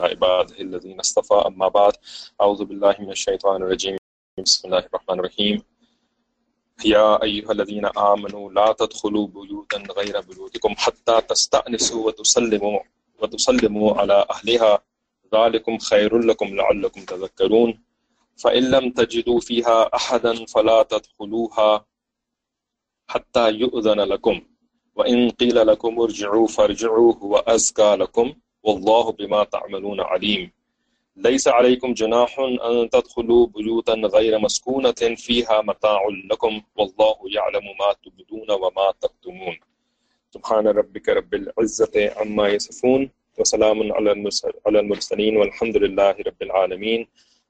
عباده الذين اصطفى. أما بعد أعوذ بالله من الشيطان الرجيم. بسم الله الرحمن الرحيم. يا أيها الذين آمنوا لا تدخلوا بيوتا غير بيوتكم حتى تستأنسوا وتسلموا وتسلموا على أهلها. ذلكم خير لكم لعلكم تذكرون. فإن لم تجدوا فيها أحدا فلا تدخلوها حتى يؤذن لكم. وإن قيل لكم ارجعوا فارجعوا هو أزكى لكم. والله بما تعملون عليم ليس عليكم جناح أن تدخلوا بيوتا غير مسكونة فيها متاع لكم والله يعلم ما تبدون وما تكتمون سبحان ربك رب العزة عما يصفون وسلام على المرسلين والحمد لله رب العالمين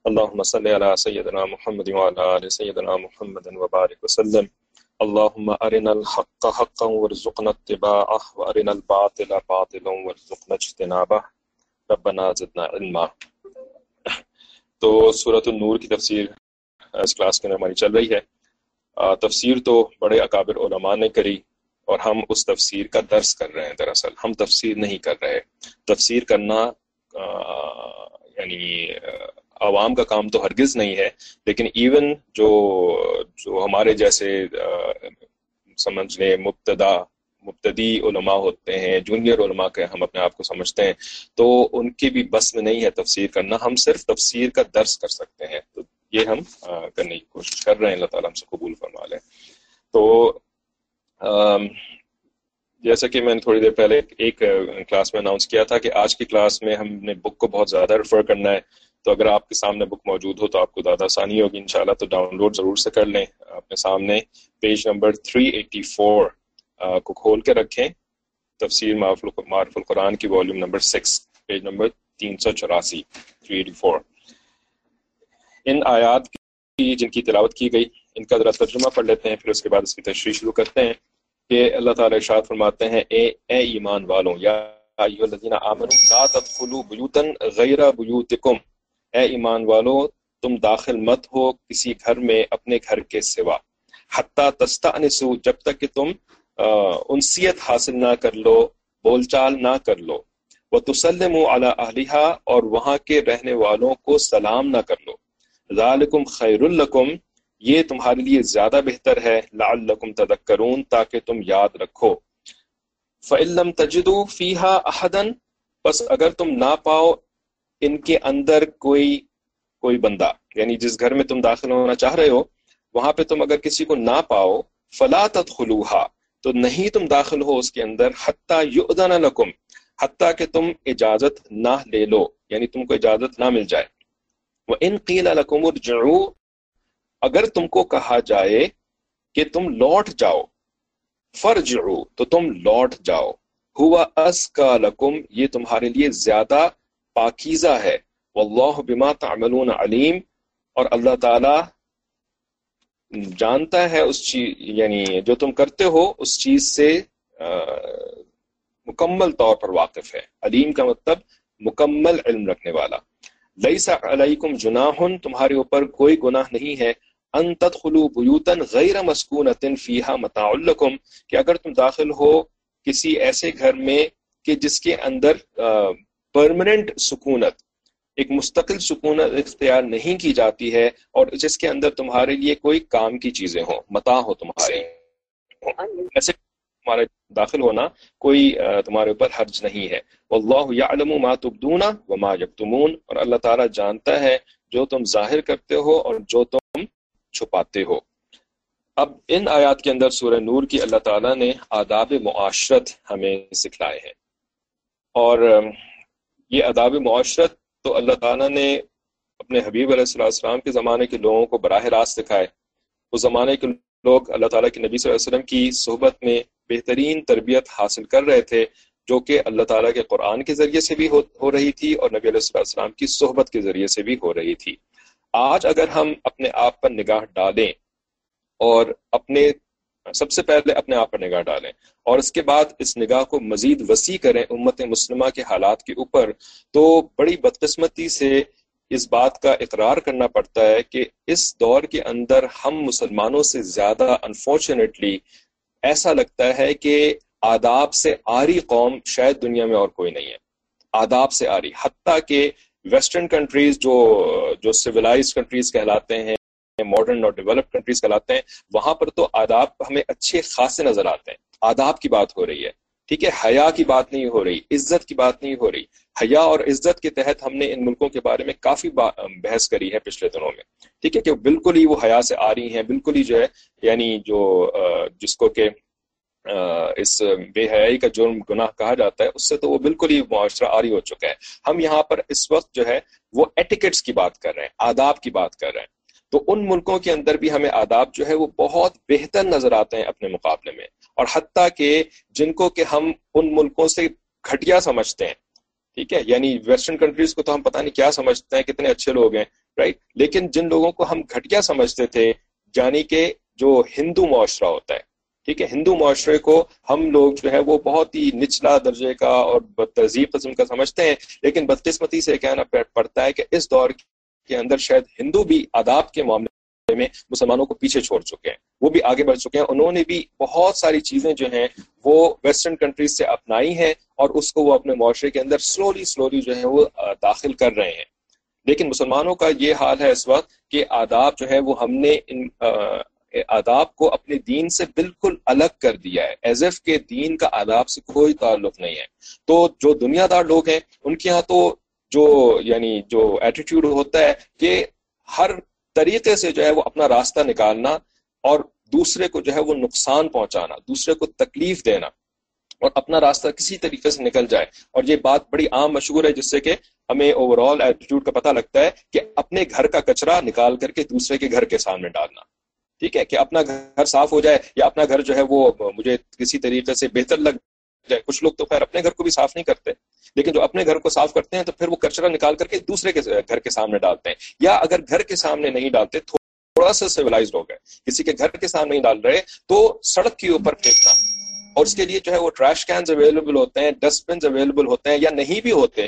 اللهم صل على سيدنا محمد وعلى آل سيدنا محمد وبارك وسلم. اللهم أرنا الحق حقا وارزقنا اتباعه وأرنا الباطل باطلا وارزقنا اجتنابه. ربنا زدنا علما. تو صورت النور کی تفسیر اس کلاس کے اندر ہماری چل رہی ہے۔ تفسیر تو بڑے اکابر علماء نے کری اور ہم اس تفسیر کا درس کر رہے ہیں۔ دراصل ہم تفسیر نہیں کر رہے۔ تفسیر کرنا آ, یعنی آ, عوام کا کام تو ہرگز نہیں ہے، لیکن ایون جو جو ہمارے جیسے سمجھ لیں، مبتدا، مبتدی علماء ہوتے ہیں جونیئر علماء کے ہم اپنے آپ کو سمجھتے ہیں، تو ان کی بھی بس میں نہیں ہے تفسیر کرنا، ہم صرف تفسیر کا درس کر سکتے ہیں۔ تو یہ ہم کرنے کی کوشش کر رہے ہیں، اللہ تعالیٰ ہم سے قبول فرما لیں تو جیسا کہ میں نے تھوڑی دیر پہلے ایک کلاس میں اناؤنس کیا تھا کہ آج کی کلاس میں ہم نے بک کو بہت زیادہ ریفر کرنا ہے۔ تو اگر آپ کے سامنے بک موجود ہو تو آپ کو زیادہ آسانی ہوگی، انشاءاللہ تو ڈاؤن لوڈ ضرور سے کر لیں۔ اپنے سامنے پیج نمبر 384 کو کھول کے رکھیں۔ تفسیر معرف القرآن کی والیوم نمبر 6 پیج نمبر 384 384 ان آیات کی جن کی تلاوت کی گئی، ان کا ذرا ترجمہ پڑھ لیتے ہیں، پھر اس کے بعد اس کی تشریح شروع کرتے ہیں کہ اللہ تعالی ارشاد فرماتے ہیں، اے اے ایمان والوں، یا ایو الذین آمنوا لا تدخلوا بیوتا غیر بیوتکم۔ اے ایمان والو، تم داخل مت ہو کسی گھر میں اپنے گھر کے سوا۔ حتیٰ تستانسو جب تک کہ تم انسیت حاصل نہ کر لو، بول چال نہ کر لو۔ وہ تسلم علی اہلیہ اور وہاں کے رہنے والوں کو سلام نہ کر لو۔ ذالکم خیر الکم یہ تمہارے لیے زیادہ بہتر ہے۔ لعلکم تذکرون، تاکہ تم یاد رکھو۔ فعلم تجدو فیحا احدن بس اگر تم نہ پاؤ ان کے اندر کوئی کوئی بندہ یعنی جس گھر میں تم داخل ہونا چاہ رہے ہو، وہاں پہ تم اگر کسی کو نہ پاؤ، فلا تدخلوها تو نہیں تم داخل ہو اس کے اندر، حتیٰ یؤذن لکم، حتیٰ کہ تم اجازت نہ لے لو یعنی تم کو اجازت نہ مل جائے۔ وَإِن قِيلَ لَكُمُ ارْجِعُوا، اگر تم کو کہا جائے کہ تم لوٹ جاؤ فرجعو تو تم لوٹ جاؤ۔ ہوا اس کا لکم یہ تمہارے لیے زیادہ پاکیزہ ہے۔ واللہ بما تعملون علیم۔ اور اللہ تعالی جانتا ہے اس چیز یعنی جو تم کرتے ہو، اس چیز سے مکمل طور پر واقف ہے۔ علیم کا مطلب مکمل علم رکھنے والا۔ لیسا علیکم جناح تمہارے اوپر کوئی گناہ نہیں ہے۔ ان تدخلوا بیوتا غیر مسکونت فیہا متاع لکم۔ کہ اگر تم داخل ہو کسی ایسے گھر میں کہ جس کے اندر پرمننٹ سکونت۔ ایک مستقل سکونت اختیار نہیں کی جاتی ہے اور جس کے اندر تمہارے لیے کوئی کام کی چیزیں ہوں متا ہو تمہارے۔ ایسے تمہارے داخل ہونا کوئی تمہارے اوپر حرج نہیں ہے۔ واللہ یعلم ما تبدون وما یکتمون۔ اور اللہ تعالیٰ جانتا ہے جو تم ظاہر کرتے ہو اور جو تم چھپاتے ہو۔ اب ان آیات کے اندر سورہ نور کی اللہ تعالیٰ نے آداب معاشرت ہمیں سکھلائے ہیں۔ اور یہ اداب معاشرت تو اللہ تعالیٰ نے اپنے حبیب علیہ السلام کے زمانے کے لوگوں کو براہ راست دکھائے۔ اس زمانے کے لوگ اللہ تعالیٰ کے نبی صلی اللہ علیہ وسلم کی صحبت میں بہترین تربیت حاصل کر رہے تھے، جو کہ اللہ تعالیٰ کے قرآن کے ذریعے سے بھی ہو ہو رہی تھی اور نبی علیہ السلام کی صحبت کے ذریعے سے بھی ہو رہی تھی۔ آج اگر ہم اپنے آپ پر نگاہ ڈالیں اور اپنے سب سے پہلے اپنے آپ پر نگاہ ڈالیں اور اس کے بعد اس نگاہ کو مزید وسیع کریں امت مسلمہ کے حالات کے اوپر تو بڑی بدقسمتی سے اس بات کا اقرار کرنا پڑتا ہے کہ اس دور کے اندر ہم مسلمانوں سے زیادہ انفارچونیٹلی ایسا لگتا ہے کہ آداب سے آری قوم شاید دنیا میں اور کوئی نہیں ہے۔ آداب سے آ رہی حتیٰ کہ ویسٹرن کنٹریز جو جو سویلائز کنٹریز کہلاتے ہیں ماڈرن اور ڈیولپ کنٹریز کہلاتے ہیں، وہاں پر تو آداب ہمیں اچھے خاصے نظر آتے ہیں۔ آداب کی بات ہو رہی ہے، ٹھیک ہے؟ حیا کی بات نہیں ہو رہی، عزت کی بات نہیں ہو رہی۔ حیا اور عزت کے تحت ہم نے ان ملکوں کے بارے میں کافی بحث کری ہے پچھلے دنوں میں۔ ٹھیک ہے کہ بالکل ہی وہ حیا سے آ رہی ہیں، بالکل ہی جو ہے یعنی جو جس کو کہ اس بے حیائی کا جرم گناہ کہا جاتا ہے، اس سے تو وہ بالکل ہی معاشرہ آری ہو چکا ہے۔ ہم یہاں پر اس وقت جو ہے، وہ ایٹیکٹس کی بات کر رہے ہیں، آداب کی بات کر رہے ہیں۔ تو ان ملکوں کے اندر بھی ہمیں آداب جو ہے وہ بہت بہتر نظر آتے ہیں اپنے مقابلے میں۔ اور حتیٰ کہ جن کو کہ ہم ان ملکوں سے گھٹیا سمجھتے ہیں، ٹھیک ہے؟ یعنی ویسٹرن کنٹریز کو تو ہم پتہ نہیں کیا سمجھتے ہیں، کتنے اچھے لوگ ہیں رائٹ لیکن جن لوگوں کو ہم گھٹیا سمجھتے تھے یعنی کہ جو ہندو معاشرہ ہوتا ہے، ٹھیک ہے؟ ہندو معاشرے کو ہم لوگ جو ہے وہ بہت ہی نچلا درجے کا اور تہذیب قسم کا سمجھتے ہیں، لیکن بدقسمتی سے کہنا پڑتا ہے کہ اس دور کے اندر شاید ہندو بھی آداب کے معاملے میں مسلمانوں کو پیچھے چھوڑ چکے ہیں، وہ بھی آگے بڑھ چکے ہیں۔ انہوں نے بھی بہت ساری چیزیں جو ہیں وہ ویسٹرن کنٹریز سے اپنائی ہیں اور اس کو وہ اپنے معاشرے کے اندر سلولی سلولی جو ہے وہ داخل کر رہے ہیں۔ لیکن مسلمانوں کا یہ حال ہے اس وقت کہ آداب جو ہے وہ ہم نے ان آداب کو اپنے دین سے بالکل الگ کر دیا ہے۔ ایز ایف کے دین کا آداب سے کوئی تعلق نہیں ہے۔ تو جو دنیا دار لوگ ہیں، ان کے ہاں تو جو یعنی جو ایٹیٹیوڈ ہوتا ہے کہ ہر طریقے سے جو ہے وہ اپنا راستہ نکالنا اور دوسرے کو جو ہے وہ نقصان پہنچانا، دوسرے کو تکلیف دینا اور اپنا راستہ کسی طریقے سے نکل جائے۔ اور یہ بات بڑی عام مشہور ہے، جس سے کہ ہمیں اوور آل ایٹیٹیوڈ کا پتہ لگتا ہے کہ اپنے گھر کا کچرا نکال کر کے دوسرے کے گھر کے سامنے ڈالنا۔ ٹھیک ہے؟ کہ اپنا گھر صاف ہو جائے یا اپنا گھر جو ہے وہ مجھے کسی طریقے سے بہتر لگ جائے کچھ لوگ تو خیر اپنے گھر کو بھی صاف نہیں کرتے، لیکن جو اپنے گھر کو صاف کرتے ہیں تو پھر وہ کچرا نکال کر کے دوسرے کے گھر کے سامنے ڈالتے ہیں۔ یا اگر گھر کے سامنے نہیں ڈالتے، تھوڑا سا سیولائزڈ ہو گئے کسی کے گھر کے سامنے نہیں ڈال رہے تو سڑک کے اوپر پھینکنا۔ اور اس کے لیے جو ہے وہ ٹریش کینز اویلیبل ہوتے ہیں ڈسٹ بنز اویلیبل ہوتے ہیں یا نہیں بھی ہوتے،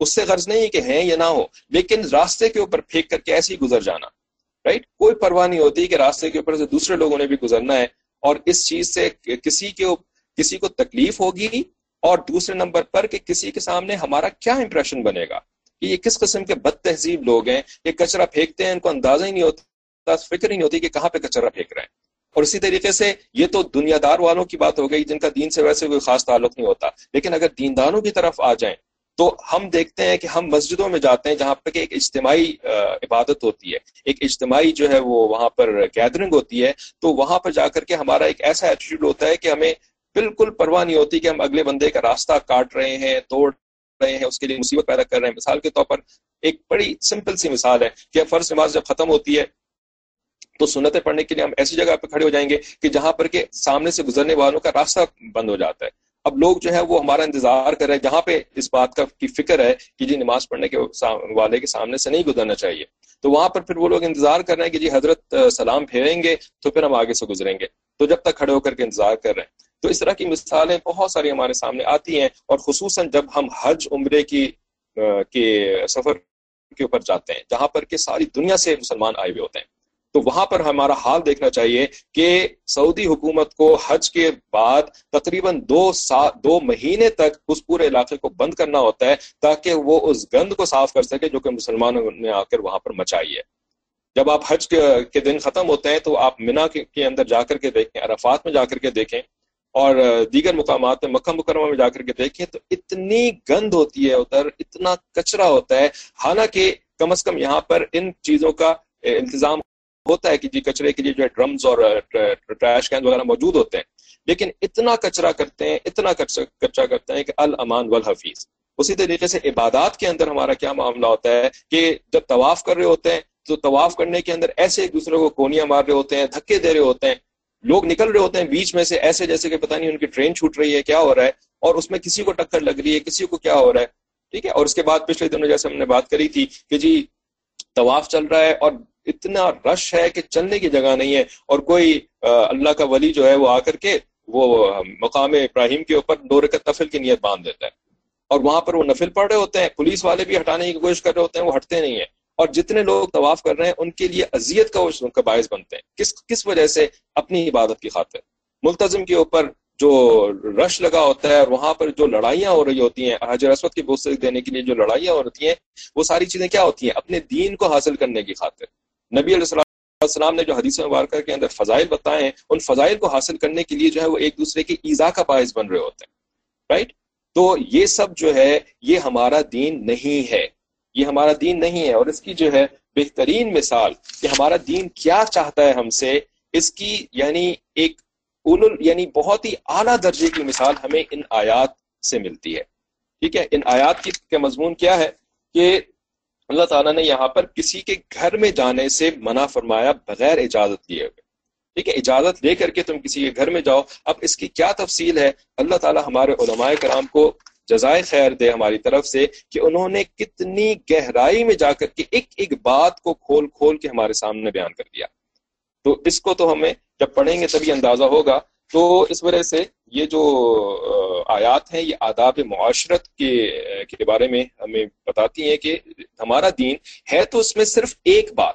اس سے غرض نہیں کہ ہیں یا نہ ہو، لیکن راستے کے اوپر پھینک کر کے ایسے ہی گزر جانا۔ رائٹ کوئی پرواہ نہیں ہوتی کہ راستے کے اوپر سے دوسرے لوگوں نے بھی گزرنا ہے اور اس چیز سے کسی کے اوپر کسی کو تکلیف ہوگی اور دوسرے نمبر پر کہ کسی کے سامنے ہمارا کیا امپریشن بنے گا کہ یہ کس قسم کے بد تہذیب لوگ ہیں، یہ کچرا پھینکتے ہیں، ان کو اندازہ ہی نہیں ہوتا فکر ہی نہیں ہوتی کہ کہاں پہ کچرا پھینک رہے ہیں۔ اور اسی طریقے سے یہ تو دنیا دار والوں کی بات ہو گئی، جن کا دین سے ویسے کوئی خاص تعلق نہیں ہوتا۔ لیکن اگر دینداروں کی طرف آ جائیں تو ہم دیکھتے ہیں کہ ہم مسجدوں میں جاتے ہیں جہاں پہ کہ ایک اجتماعی عبادت ہوتی ہے۔ ایک اجتماعی جو ہے وہ وہاں پر گیدرنگ ہوتی ہے۔ تو وہاں پر جا کر کے ہمارا ایک ایسا ایٹیٹیوڈ ہوتا ہے کہ ہمیں بالکل پرواہ نہیں ہوتی کہ ہم اگلے بندے کا راستہ کاٹ رہے ہیں، توڑ رہے ہیں، اس کے لیے مصیبت پیدا کر رہے ہیں۔ مثال کے طور پر ایک بڑی سمپل سی مثال ہے کہ فرض نماز جب ختم ہوتی ہے تو سنتیں پڑھنے کے لیے ہم ایسی جگہ پہ کھڑے ہو جائیں گے کہ جہاں پر کہ سامنے سے گزرنے والوں کا راستہ بند ہو جاتا ہے۔ اب لوگ جو ہے وہ ہمارا انتظار کر رہے ہیں، جہاں پہ اس بات کا کی فکر ہے کہ جی نماز پڑھنے کے والے کے سامنے سے نہیں گزرنا چاہیے۔ تو وہاں پر پھر وہ لوگ انتظار کر رہے ہیں کہ جی حضرت، سلام پھیریں گے تو پھر ہم آگے سے گزریں گے۔ تو جب تک کھڑے ہو کر کے انتظار کر رہے ہیں۔ تو اس طرح کی مثالیں بہت ساری ہمارے سامنے آتی ہیں اور خصوصاً جب ہم حج عمرے کی کے سفر کے اوپر جاتے ہیں، جہاں پر کہ ساری دنیا سے مسلمان آئے ہوئے ہوتے ہیں۔ تو وہاں پر ہمارا حال دیکھنا چاہیے کہ سعودی حکومت کو حج کے بعد تقریباً دو سال دو مہینے تک اس پورے علاقے کو بند کرنا ہوتا ہے تاکہ وہ اس گند کو صاف کر سکے جو کہ مسلمانوں نے آ کر وہاں پر مچائی ہے۔ جب آپ حج کے دن ختم ہوتے ہیں تو آپ منا کے اندر جا کر کے دیکھیں، عرفات میں جا کر کے دیکھیں اور دیگر مقامات میں مکہ مکرمہ میں جا کر کے دیکھیں تو اتنی گند ہوتی ہے ادھر، اتنا کچرا ہوتا ہے۔ حالانکہ کم از کم یہاں پر ان چیزوں کا انتظام ہوتا ہے کہ جی کچرے کے لیے جو ہے ڈرمز اور ٹریش کین وغیرہ موجود ہوتے ہیں۔ لیکن اتنا کچرا کرتے ہیں، اتنا کچرا کرتے ہیں کہ الامان والحفیظ۔ اسی طریقے سے عبادات کے اندر ہمارا کیا معاملہ ہوتا ہے کہ جب طواف کر رہے ہوتے ہیں تو طواف کرنے کے اندر ایسے ایک دوسرے کو کونیاں مار رہے ہوتے ہیں، دھکے دے رہے ہوتے ہیں۔ لوگ نکل رہے ہوتے ہیں بیچ میں سے ایسے جیسے کہ پتہ نہیں ان کی ٹرین چھوٹ رہی ہے، کیا ہو رہا ہے؟ اور اس میں کسی کو ٹکر لگ رہی ہے، کسی کو کیا ہو رہا ہے؟ ٹھیک ہے؟ اور اس کے بعد پچھلے دنوں جیسے ہم نے بات کری تھی کہ جی طواف چل رہا ہے اور اتنا رش ہے کہ چلنے کی جگہ نہیں ہے اور کوئی اللہ کا ولی جو ہے وہ آ کر کے وہ مقام ابراہیم کے اوپر دو رکت نفل کی نیت باندھ دیتا ہے۔ اور وہاں پر وہ نفل پڑھ رہے ہوتے ہیں، پولیس والے بھی ہٹانے کی کوشش کر رہے ہوتے ہیں، وہ ہٹتے نہیں ہیں۔ اور جتنے لوگ طواف کر رہے ہیں، ان کے لیے اذیت کا کا باعث بنتے ہیں۔ کس کس وجہ سے؟ اپنی عبادت کی خاطر۔ ملتظم کے اوپر جو رش لگا ہوتا ہے اور وہاں پر جو لڑائیاں ہو رہی ہوتی ہیں حجر اسود کی بوسے دینے کے لیے جو لڑائیاں ہوتی ہیں، وہ ساری چیزیں کیا ہوتی ہیں؟ اپنے دین کو حاصل کرنے کی خاطر۔ نبی علیہ السلام السلام نے جو حدیث مبارکہ کے اندر فضائل بتائے ہیں، ان فضائل کو حاصل کرنے کے لیے جو ہے وہ ایک دوسرے کی ایزا کا باعث بن رہے ہوتے ہیں۔ رائٹ تو یہ سب جو ہے، یہ ہمارا دین نہیں ہے۔ یہ ہمارا دین نہیں ہے اور اس کی جو ہے بہترین مثال کہ ہمارا دین کیا چاہتا ہے ہم سے، اس کی یعنی ایک یعنی بہت ہی اعلیٰ درجے کی مثال ہمیں ان آیات سے ملتی ہے۔ ٹھیک ہے؟ ان آیات کی مضمون کیا ہے کہ اللہ تعالیٰ نے یہاں پر کسی کے گھر میں جانے سے منع فرمایا بغیر اجازت لیے ہوئے۔ ٹھیک ہے؟ اجازت لے کر کے تم کسی کے گھر میں جاؤ۔ اب اس کی کیا تفصیل ہے؟ اللہ تعالیٰ ہمارے علماء کرام کو جزائے خیر دے ہماری طرف سے کہ انہوں نے کتنی گہرائی میں جا کر کے ایک ایک بات کو کھول کھول کے ہمارے سامنے بیان کر دیا۔ تو اس کو تو ہمیں جب پڑھیں گے تبھی اندازہ ہوگا۔ تو اس وجہ سے یہ جو آیات ہیں، یہ آداب معاشرت کے کے بارے میں ہمیں بتاتی ہیں کہ ہمارا دین ہے تو اس میں صرف ایک بات،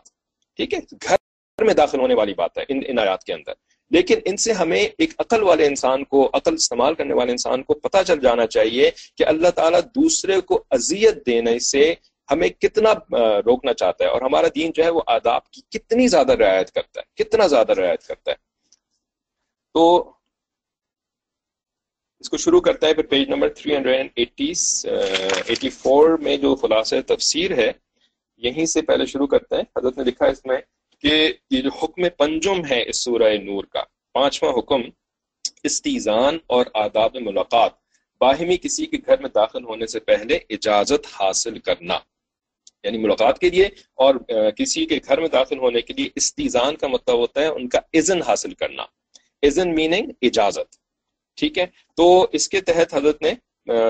ٹھیک ہے، گھر میں داخل ہونے والی بات ہے، ان ان آیات کے اندر۔ لیکن ان سے ہمیں ایک عقل والے انسان کو، عقل استعمال کرنے والے انسان کو پتہ چل جانا چاہیے کہ اللہ تعالیٰ دوسرے کو اذیت دینے سے ہمیں کتنا روکنا چاہتا ہے اور ہمارا دین جو ہے وہ آداب کی کتنی زیادہ رعایت کرتا ہے، کتنا زیادہ رعایت کرتا ہے۔ تو اس کو شروع کرتا ہے پھر پیج نمبر 384 میں جو خلاصہ تفسیر ہے، یہیں سے پہلے شروع کرتا ہے حضرت نے لکھا اس میں کہ یہ جو حکم پنجم ہے اس سورہ نور کا، پانچواں حکم، استیزان اور آداب ملاقات، باہمی کسی کے گھر میں داخل ہونے سے پہلے اجازت حاصل کرنا۔ یعنی ملاقات کے لیے اور کسی کے گھر میں داخل ہونے کے لیے استیزان کا مطلب ہوتا ہے ان کا اذن حاصل کرنا۔ اذن میننگ اجازت۔ ٹھیک ہے؟ تو اس کے تحت حضرت نے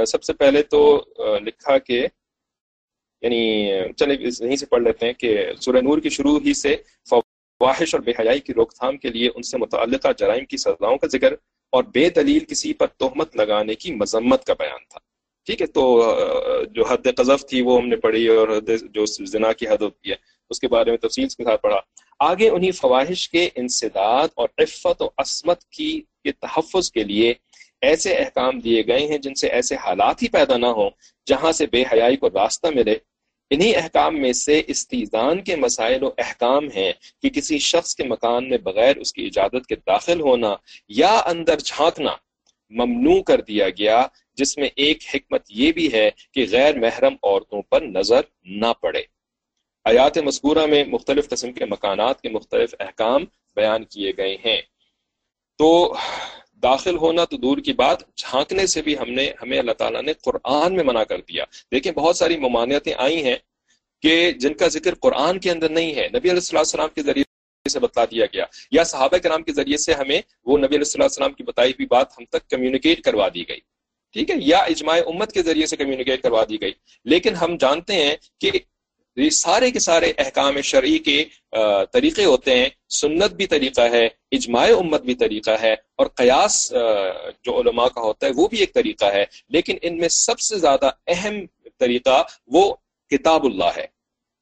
سب سے پہلے تو لکھا کہ یعنی چلے، یہیں سے پڑھ لیتے ہیں کہ سورہ نور کی شروع ہی سے فواہش اور بے حیائی کی روک تھام کے لیے ان سے متعلقہ جرائم کی سزاؤں کا ذکر اور بے دلیل کسی پر تہمت لگانے کی مذمت کا بیان تھا۔ ٹھیک ہے، تو جو حد قذف تھی وہ ہم نے پڑھی اور حد جو زنا کی حد ہوتی ہے، اس کے بارے میں تفصیل کے ساتھ پڑھا۔ آگے انہی فواہش کے انسداد اور عفت و عصمت کی، کے تحفظ کے لیے ایسے احکام دیے گئے ہیں جن سے ایسے حالات ہی پیدا نہ ہوں جہاں سے بے حیائی کو راستہ ملے۔ انہی احکام میں سے استیزان کے مسائل و احکام ہیں کہ کسی شخص کے مکان میں بغیر اس کی اجازت کے داخل ہونا یا اندر جھانکنا ممنوع کر دیا گیا، جس میں ایک حکمت یہ بھی ہے کہ غیر محرم عورتوں پر نظر نہ پڑے۔ آیات مذکورہ میں مختلف قسم کے مکانات کے مختلف احکام بیان کیے گئے ہیں۔ تو داخل ہونا تو دور کی بات، جھانکنے سے بھی ہم نے، ہمیں اللہ تعالیٰ نے قرآن میں منع کر دیا۔ دیکھیں بہت ساری ممانعتیں آئی ہیں کہ جن کا ذکر قرآن کے اندر نہیں ہے۔ نبی علیہ السلام کے ذریعے سے بتلا دیا گیا۔ یا صحابہ کرام کے ذریعے سے ہمیں وہ نبی علیہ السلام کی بتائی ہوئی بات ہم تک کمیونیکیٹ کروا دی گئی۔ ٹھیک ہے؟ یا اجماع امت کے ذریعے سے کمیونیکیٹ کروا دی گئی۔ لیکن ہم جانتے ہیں کہ یہ سارے کے سارے احکام شرعی کے طریقے ہوتے ہیں۔ سنت بھی طریقہ ہے، اجماع امت بھی طریقہ ہے اور قیاس جو علماء کا ہوتا ہے وہ بھی ایک طریقہ ہے۔ لیکن ان میں سب سے زیادہ اہم طریقہ وہ کتاب اللہ ہے۔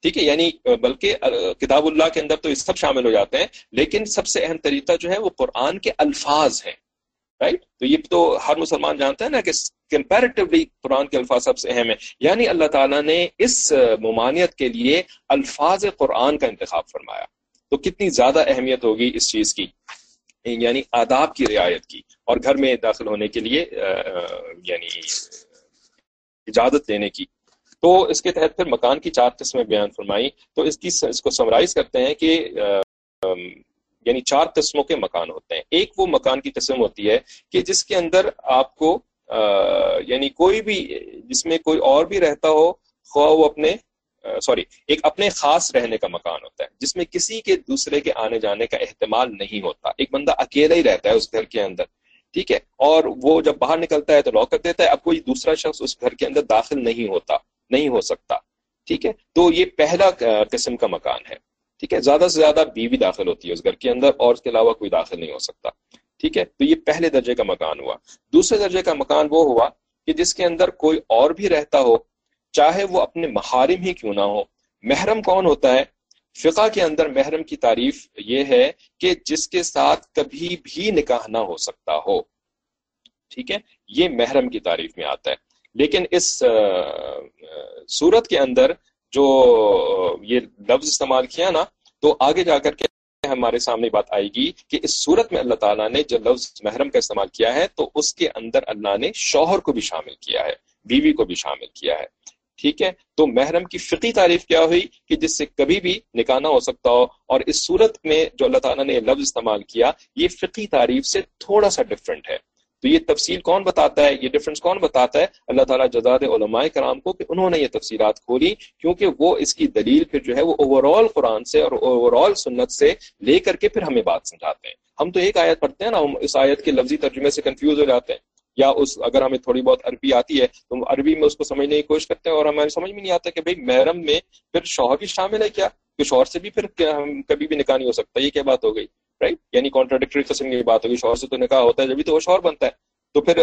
ٹھیک ہے؟ یعنی بلکہ کتاب اللہ کے اندر تو یہ سب شامل ہو جاتے ہیں، لیکن سب سے اہم طریقہ جو ہے وہ قرآن کے الفاظ ہیں۔ رائٹ تو یہ تو ہر مسلمان جانتا ہے نا کہ کمپیریٹیولی قرآن کے الفاظ سب سے اہم ہے یعنی اللہ تعالیٰ نے اس ممانعت کے لیے الفاظ قرآن کا انتخاب فرمایا۔ تو کتنی زیادہ اہمیت ہوگی اس چیز کی؟ یعنی آداب کی رعایت کی۔ اور گھر میں داخل ہونے کے لیے یعنی اجازت لینے کی۔ تو اس کے تحت پھر مکان کی چار قسمیں بیان فرمائی تو اس کی، اس کو سمرائز کرتے ہیں کہ یعنی چار قسموں کے مکان ہوتے ہیں۔ ایک وہ مکان کی قسم ہوتی ہے کہ جس کے اندر آپ کو یعنی کوئی بھی، جس میں کوئی اور بھی رہتا ہو، خواہ وہ اپنے سوری، ایک اپنے خاص رہنے کا مکان ہوتا ہے، جس میں کسی کے دوسرے کے آنے جانے کا احتمال نہیں ہوتا۔ ایک بندہ اکیلا ہی رہتا ہے اس گھر کے اندر، ٹھیک ہے؟ اور وہ جب باہر نکلتا ہے تو لاک کر دیتا ہے، اب کوئی دوسرا شخص اس گھر کے اندر داخل نہیں ہوتا، نہیں ہو سکتا، ٹھیک ہے؟ تو یہ پہلا قسم کا مکان ہے۔ ٹھیک ہے، زیادہ سے زیادہ بیوی داخل ہوتی ہے اس گھر کے اندر اور اس کے علاوہ کوئی داخل نہیں ہو سکتا۔ ٹھیک ہے، تو یہ پہلے درجے کا مکان ہوا۔ دوسرے درجے کا مکان وہ ہوا کہ جس کے اندر کوئی اور بھی رہتا ہو، چاہے وہ اپنے محارم ہی کیوں نہ ہو۔ محرم کون ہوتا ہے؟ فقہ کے اندر محرم کی تعریف یہ ہے کہ جس کے ساتھ کبھی بھی نکاح نہ ہو سکتا ہو۔ ٹھیک ہے، یہ محرم کی تعریف میں آتا ہے۔ لیکن اس صورت کے اندر جو یہ لفظ استعمال کیا نا، تو آگے جا کر کے ہمارے سامنے بات آئے گی کہ اس صورت میں اللہ تعالیٰ نے جو لفظ محرم کا استعمال کیا ہے، تو اس کے اندر اللہ نے شوہر کو بھی شامل کیا ہے، بیوی کو بھی شامل کیا ہے۔ ٹھیک ہے؟ تو محرم کی فقی تعریف کیا ہوئی کہ جس سے کبھی بھی نکاح نہ ہو سکتا ہو، اور اس صورت میں جو اللہ تعالیٰ نے لفظ استعمال کیا، یہ فقی تعریف سے تھوڑا سا ڈفرینٹ ہے۔ تو یہ تفصیل کون بتاتا ہے؟ یہ ڈفرنس کون بتاتا ہے؟ اللہ تعالیٰ جزاد علماء کرام کو کہ انہوں نے یہ تفصیلات کھولی، کیونکہ وہ اس کی دلیل پھر جو ہے وہ اوور آل قرآن سے اور اوور آل سنت سے لے کر کے پھر ہمیں بات سمجھاتے ہیں۔ ہم تو ایک آیت پڑھتے ہیں نا، ہم اس آیت کے لفظی ترجمے سے کنفیوز ہو جاتے ہیں۔ یا اس، اگر ہمیں تھوڑی بہت عربی آتی ہے تو ہم عربی میں اس کو سمجھنے کی کوشش کرتے ہیں اور ہمیں سمجھ میں نہیں آتا کہ بھائی محرم میں پھر شوہر بھی شامل ہے کیا؟ کہ شوہر سے بھی پھر کبھی بھی نکاح نہیں ہو سکتا، یہ کیا بات ہو گئی؟ رائٹ یعنی کانٹراڈکٹری قسم کی بات ہوگی۔ شوہر سے تو نکاح ہوتا ہے جبھی تو وہ شوہر بنتا ہے۔ تو پھر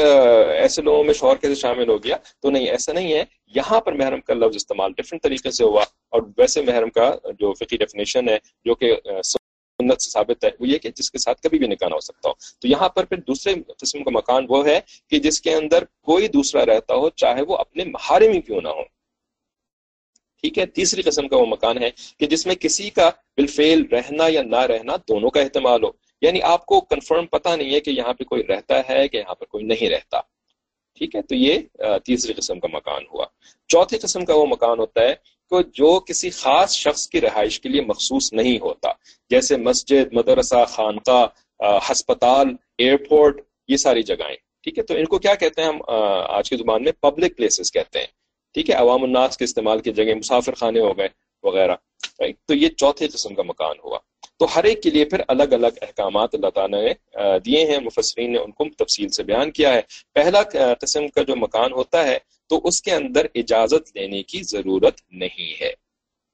ایسے لوگوں میں شوہر کیسے شامل ہو گیا؟ تو نہیں، ایسا نہیں ہے۔ یہاں پر محرم کا لفظ استعمال ڈفرینٹ طریقے سے ہوا اور ویسے محرم کا جو فقی ڈیفینیشن ہے، جو کہ سنت سے ثابت ہے، وہ یہ کہ جس کے ساتھ کبھی بھی نکاح نہ ہو سکتا ہو۔ تو یہاں پر پھر دوسرے قسم کا مکان وہ ہے کہ جس کے اندر کوئی دوسرا رہتا ہو، چاہے وہ اپنے محارم ہی کیوں نہ ہو۔ ٹھیک ہے، تیسری قسم کا وہ مکان ہے کہ جس میں کسی کا بالفعل رہنا یا نہ رہنا دونوں کا احتمال ہو۔ یعنی آپ کو کنفرم پتا نہیں ہے کہ یہاں پہ کوئی رہتا ہے کہ یہاں پر کوئی نہیں رہتا۔ ٹھیک ہے، تو یہ تیسری قسم کا مکان ہوا۔ چوتھی قسم کا وہ مکان ہوتا ہے کہ جو کسی خاص شخص کی رہائش کے لیے مخصوص نہیں ہوتا۔ جیسے مسجد، مدرسہ، خانقاہ ہسپتال ایئرپورٹ یہ ساری جگہیں۔ ٹھیک ہے، تو ان کو کیا کہتے ہیں ہم آج کی زبان میں پبلک پلیسز کہتے ہیں۔ ٹھیک ہے، عوام الناس کے استعمال کی جگہ مسافر خانے ہو گئے وغیرہ تو یہ چوتھے قسم کا مکان ہوا۔ تو ہر ایک کے لیے پھر الگ الگ احکامات اللہ تعالیٰ نے دیے ہیں۔ مفسرین نے ان کو تفصیل سے بیان کیا ہے۔ پہلا قسم کا جو مکان ہوتا ہے، تو اس کے اندر اجازت لینے کی ضرورت نہیں ہے۔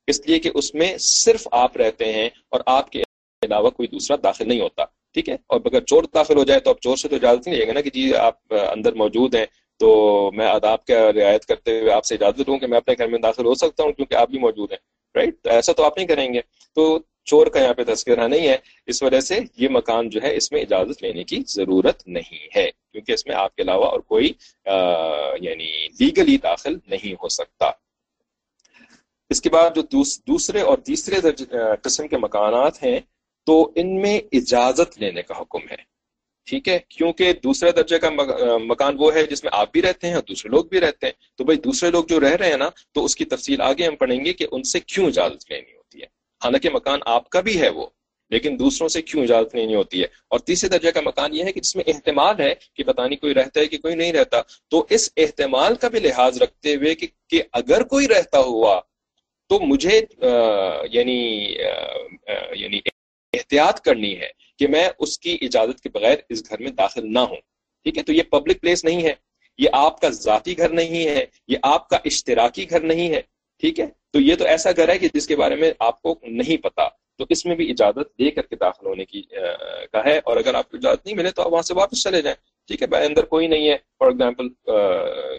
اس لیے کہ اس میں صرف آپ رہتے ہیں اور آپ کے علاوہ کوئی دوسرا داخل نہیں ہوتا، ٹھیک ہے؟ اور اگر چور داخل ہو جائے تو اب چور سے تو اجازت نہیں لے گا نا کہ جی آپ اندر موجود ہیں۔ تو میں آداب کا رعایت کرتے ہوئے آپ سے اجازت دوں کہ میں اپنے گھر میں داخل ہو سکتا ہوں کیونکہ آپ بھی موجود ہیں رائٹ ایسا تو آپ نہیں کریں گے۔ تو چور کا یہاں پہ تذکرہ نہیں ہے۔ اس وجہ سے یہ مکان جو ہے اس میں اجازت لینے کی ضرورت نہیں ہے، کیونکہ اس میں آپ کے علاوہ اور کوئی یعنی لیگلی داخل نہیں ہو سکتا۔ اس کے بعد جو دوسرے اور تیسرے قسم کے مکانات ہیں، تو ان میں اجازت لینے کا حکم ہے۔ ٹھیک ہے کیونکہ دوسرے درجے کا مکان وہ ہے جس میں آپ بھی رہتے ہیں اور دوسرے لوگ بھی رہتے ہیں۔ تو بھائی دوسرے لوگ جو رہ رہے ہیں نا تو اس کی تفصیل آگے ہم پڑھیں گے کہ ان سے کیوں اجازت لینی ہوتی ہے۔ حالانکہ مکان آپ کا بھی ہے وہ لیکن دوسروں سے کیوں اجازت لینی ہوتی ہے؟ اور تیسرے درجے کا مکان یہ ہے کہ جس میں احتمال ہے کہ پتہ نہیں کوئی رہتا ہے کہ کوئی نہیں رہتا تو اس احتمال کا بھی لحاظ رکھتے ہوئے کہ, کہ اگر کوئی رہتا ہوا تو مجھے یعنی یعنی احتیاط کرنی ہے کہ میں اس کی اجازت کے بغیر اس گھر میں داخل نہ ہوں۔ ٹھیک ہے؟ تو یہ پبلک پلیس نہیں ہے۔ یہ آپ کا ذاتی گھر نہیں ہے۔ یہ آپ کا اشتراکی گھر نہیں ہے۔ ٹھیک ہے؟ تو یہ تو ایسا گھر ہے کہ جس کے بارے میں آپ کو نہیں پتا۔ تو اس میں بھی اجازت دے کر کے داخل ہونے کی کا ہے۔ اور اگر آپ کو اجازت نہیں ملے تو آپ وہاں سے واپس چلے جائیں۔ ٹھیک ہے؟ بھائی، اندر کوئی نہیں ہے۔ فار ایگزامپل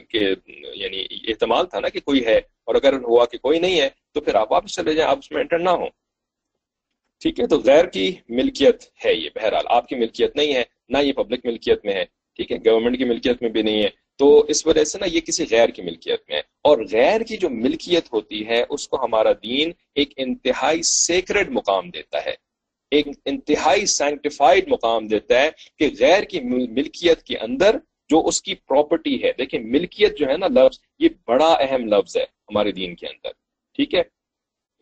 کہ یعنی احتمال تھا نا کہ کوئی ہے۔ اور اگر ہوا کہ کوئی نہیں ہے تو پھر آپ واپس چلے جائیں۔ آپ اس میں انٹر نہ ہوں۔ ٹھیک ہے، تو غیر کی ملکیت ہے یہ۔ بہرحال، آپ کی ملکیت نہیں ہے، نہ یہ پبلک ملکیت میں ہے، ٹھیک ہے؟ گورنمنٹ کی ملکیت میں بھی نہیں ہے۔ تو اس وجہ سے نا یہ کسی غیر کی ملکیت میں ہے۔ اور غیر کی جو ملکیت ہوتی ہے، اس کو ہمارا دین ایک انتہائی سیکرڈ مقام دیتا ہے۔ ایک انتہائی سینکٹیفائڈ مقام دیتا ہے کہ غیر کی ملکیت کے اندر جو اس کی پراپرٹی ہے۔ دیکھیں، ملکیت جو ہے نا، لفظ، یہ بڑا اہم لفظ ہے ہمارے دین کے اندر۔ ٹھیک ہے؟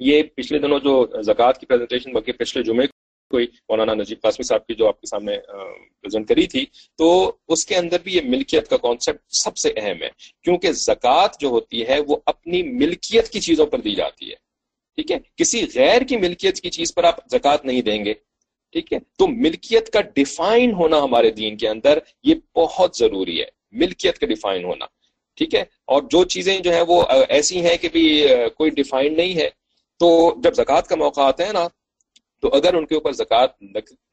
یہ پچھلے دنوں جو زکوٰۃ کی پریزنٹیشن بلکہ پچھلے جمعے کوئی مولانا نجیب قاسمی صاحب کی جو آپ کے سامنے پریزنٹ کری تھی، تو اس کے اندر بھی یہ ملکیت کا کانسیپٹ سب سے اہم ہے، کیونکہ زکوٰۃ جو ہوتی ہے وہ اپنی ملکیت کی چیزوں پر دی جاتی ہے، ٹھیک ہے؟ کسی غیر کی ملکیت کی چیز پر آپ زکوٰۃ نہیں دیں گے، ٹھیک ہے؟ تو ملکیت کا ڈیفائن ہونا ہمارے دین کے اندر یہ بہت ضروری ہے، ملکیت کا ڈیفائن ہونا، ٹھیک ہے؟ اور جو چیزیں جو ہیں وہ ایسی ہیں کہ بھی کوئی ڈیفائن نہیں ہے تو جب زکوٰۃ کا موقع آتا ہے نا، تو اگر ان کے اوپر زکوٰۃ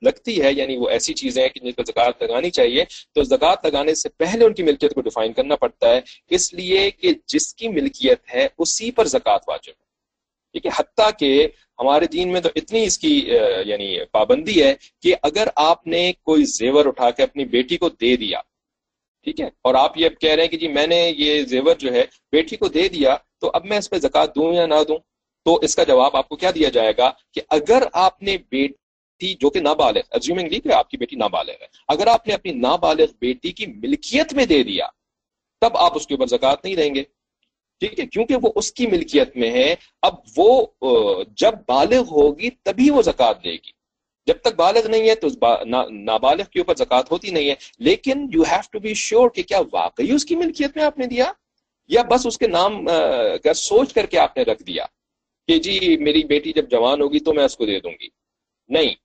لگتی ہے یعنی وہ ایسی چیزیں ہیں کہ جن پر زکوٰۃ لگانی چاہیے، تو زکوٰۃ لگانے سے پہلے ان کی ملکیت کو ڈیفائن کرنا پڑتا ہے۔ اس لیے کہ جس کی ملکیت ہے، اسی پر زکوٰۃ واجب ہے۔ ٹھیک ہے، حتیٰ کہ ہمارے دین میں تو اتنی اس کی یعنی پابندی ہے کہ اگر آپ نے کوئی زیور اٹھا کے اپنی بیٹی کو دے دیا، ٹھیک ہے، اور آپ یہ کہہ رہے ہیں کہ جی میں نے یہ زیور جو ہے بیٹی کو دے دیا، تو اب میں اس پہ زکات دوں یا نہ دوں؟ تو اس کا جواب آپ کو کیا دیا جائے گا کہ اگر آپ نے بیٹی جو کہ نابالغ ازیومنگلی کہ آپ کی بیٹی نابالغ ہے، اگر آپ نے اپنی نابالغ بیٹی کی ملکیت میں دے دیا، تب آپ اس کے اوپر زکات نہیں دیں گے۔ ٹھیک ہے؟ کیونکہ وہ اس کی ملکیت میں ہے، اب وہ جب بالغ ہوگی تبھی وہ زکات دے گی۔ جب تک بالغ نہیں ہے تو نابالغ کے اوپر زکات ہوتی نہیں ہے۔ لیکن you have to be sure کہ کیا واقعی اس کی ملکیت میں آپ نے دیا یا بس اس کے نام کا سوچ کر کے آپ نے رکھ دیا۔ کہ جی میری بیٹی جب جوان ہوگی تو میں اس کو دے دوں گی۔ نہیں۔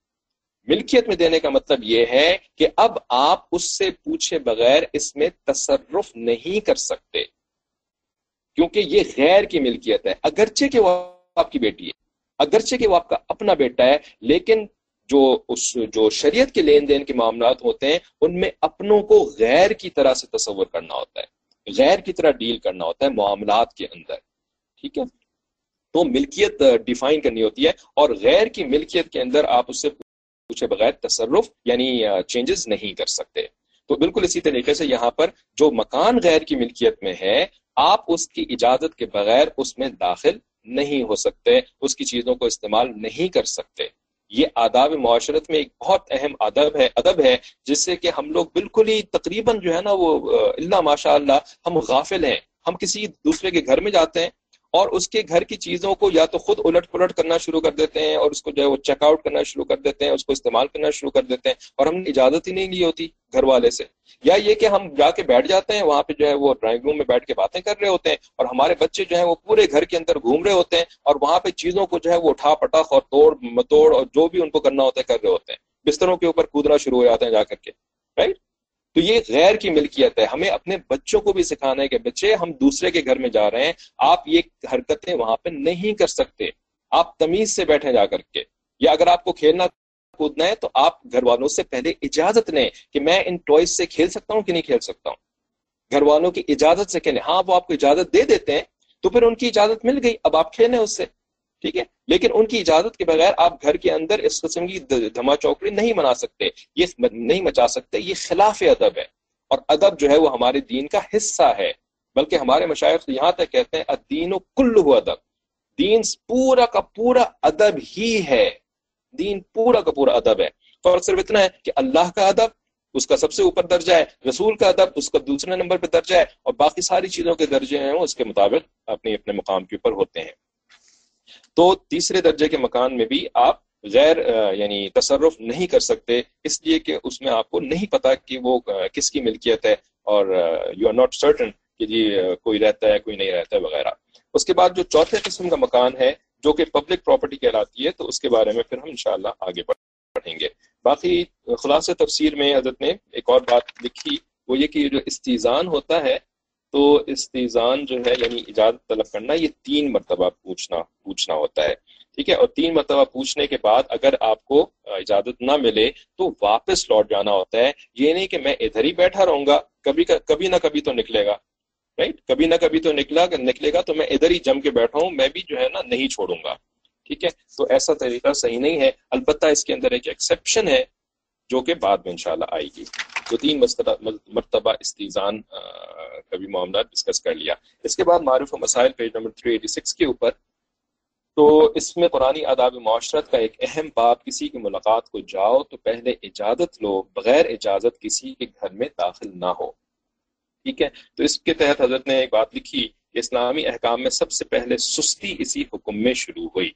ملکیت میں دینے کا مطلب یہ ہے کہ اب آپ اس سے پوچھے بغیر اس میں تصرف نہیں کر سکتے۔ کیونکہ یہ غیر کی ملکیت ہے۔ اگرچہ کہ وہ آپ کی بیٹی ہے۔ اگرچہ کہ وہ آپ کا اپنا بیٹا ہے، لیکن جو اس، جو شریعت کے لین دین کے معاملات ہوتے ہیں، ان میں اپنوں کو غیر کی طرح سے تصور کرنا ہوتا ہے۔ غیر کی طرح ڈیل کرنا ہوتا ہے معاملات کے اندر۔ ٹھیک ہے؟ تو ملکیت ڈیفائن کرنی ہوتی ہے اور غیر کی ملکیت کے اندر آپ اس سے پوچھے بغیر تصرف یعنی چینجز نہیں کر سکتے۔ تو بالکل اسی طریقے سے یہاں پر جو مکان غیر کی ملکیت میں ہے، آپ اس کی اجازت کے بغیر اس میں داخل نہیں ہو سکتے، اس کی چیزوں کو استعمال نہیں کر سکتے۔ یہ آداب معاشرت میں ایک بہت اہم ادب ہے ادب ہے، جس سے کہ ہم لوگ بالکل ہی تقریباً جو ہے نا وہ اللہ ماشاء اللہ ہم غافل ہیں۔ ہم کسی دوسرے کے گھر میں جاتے ہیں اور اس کے گھر کی چیزوں کو یا تو خود الٹ پلٹ کرنا شروع کر دیتے ہیں اور اس کو جو ہے وہ چیک آؤٹ کرنا شروع کر دیتے ہیں، اس کو استعمال کرنا شروع کر دیتے ہیں اور ہم نے اجازت ہی نہیں لی ہوتی گھر والے سے۔ یا یہ کہ ہم جا کے بیٹھ جاتے ہیں، وہاں پہ جو ہے وہ ڈرائنگ روم میں بیٹھ کے باتیں کر رہے ہوتے ہیں اور ہمارے بچے جو ہیں وہ پورے گھر کے اندر گھوم رہے ہوتے ہیں اور وہاں پہ چیزوں کو جو ہے وہ اٹھا پٹاخ اور توڑ، متوڑ اور جو بھی ان کو کرنا ہوتا ہے کر رہے ہوتے ہیں۔ بستروں کے اوپر کودنا شروع ہو جاتے ہیں جا کر کے رائٹ تو یہ غیر کی ملکیت ہے۔ ہمیں اپنے بچوں کو بھی سکھانا ہے کہ بچے، ہم دوسرے کے گھر میں جا رہے ہیں، آپ یہ حرکتیں وہاں پہ نہیں کر سکتے۔ آپ تمیز سے بیٹھے جا کر کے۔ یا اگر آپ کو کھیلنا کودنا ہے تو آپ گھر والوں سے پہلے اجازت لیں کہ میں ان ٹوائز سے کھیل سکتا ہوں کہ نہیں کھیل سکتا ہوں۔ گھر والوں کی اجازت سے کھیلیں۔ ہاں وہ آپ کو اجازت دے دیتے ہیں تو پھر ان کی اجازت مل گئی۔ اب آپ کھیلیں اس سے۔ ٹھیک ہے؟ لیکن ان کی اجازت کے بغیر آپ گھر کے اندر اس قسم کی دھما چوکڑی نہیں منا سکتے۔ یہ نہیں مچا سکتے۔ یہ خلاف ادب ہے۔ اور ادب جو ہے وہ ہمارے دین کا حصہ ہے۔ بلکہ ہمارے مشاعر یہاں تک کہتے ہیں دین و کل ادب۔ دین پورا کا پورا ادب ہی ہے۔ دین پورا کا پورا ادب ہے۔ فرق صرف اتنا ہے کہ اللہ کا ادب، اس کا سب سے اوپر درجہ ہے۔ رسول کا ادب، اس کا دوسرے نمبر پہ درجہ ہے۔ اور باقی ساری چیزوں کے درجے ہیں وہ اس کے مطابق اپنے اپنے مقام کے اوپر ہوتے ہیں۔ تو تیسرے درجے کے مکان میں بھی آپ غیر یعنی تصرف نہیں کر سکتے، اس لیے کہ اس میں آپ کو نہیں پتا کہ وہ کس کی ملکیت ہے اور یو آر ناٹ سرٹن کہ جی کوئی رہتا ہے کوئی نہیں رہتا ہے وغیرہ۔ اس کے بعد جو چوتھے قسم کا مکان ہے جو کہ پبلک پراپرٹی کہلاتی ہے، تو اس کے بارے میں پھر ہم انشاءاللہ آگے پڑھیں گے۔ باقی خلاص تفسیر میں حضرت نے ایک اور بات لکھی، وہ یہ کہ جو استیزان ہوتا ہے تو استیزان جو ہے یعنی اجازت طلب کرنا، یہ تین مرتبہ پوچھنا پوچھنا ہوتا ہے، ٹھیک ہے؟ اور تین مرتبہ پوچھنے کے بعد اگر آپ کو اجازت نہ ملے تو واپس لوٹ جانا ہوتا ہے، یہ نہیں کہ میں ادھر ہی بیٹھا رہوں گا، کبھی کبھی نہ کبھی تو نکلے گا رائٹ کبھی نہ کبھی تو نکلا نکلے گا تو میں ادھر ہی جم کے بیٹھا ہوں، میں بھی جو ہے نا، نہیں چھوڑوں گا، ٹھیک ہے؟ تو ایسا طریقہ صحیح نہیں ہے، البتہ اس کے اندر ایک ایکسیپشن ہے جو کہ بعد میں انشاءاللہ آئے گی۔ تو تین مرتبہ استیزان کا بھی معاملہ ڈسکس کر لیا۔ اس کے بعد معروف و مسائل پیج نمبر 386 کے اوپر۔ تو اس میں قرآن آداب معاشرت کا ایک اہم باب، کسی کی ملاقات کو جاؤ تو پہلے اجازت لو، بغیر اجازت کسی کے گھر میں داخل نہ ہو۔ ٹھیک ہے؟ تو اس کے تحت حضرت نے ایک بات لکھی کہ اسلامی احکام میں سب سے پہلے سستی اسی حکم میں شروع ہوئی۔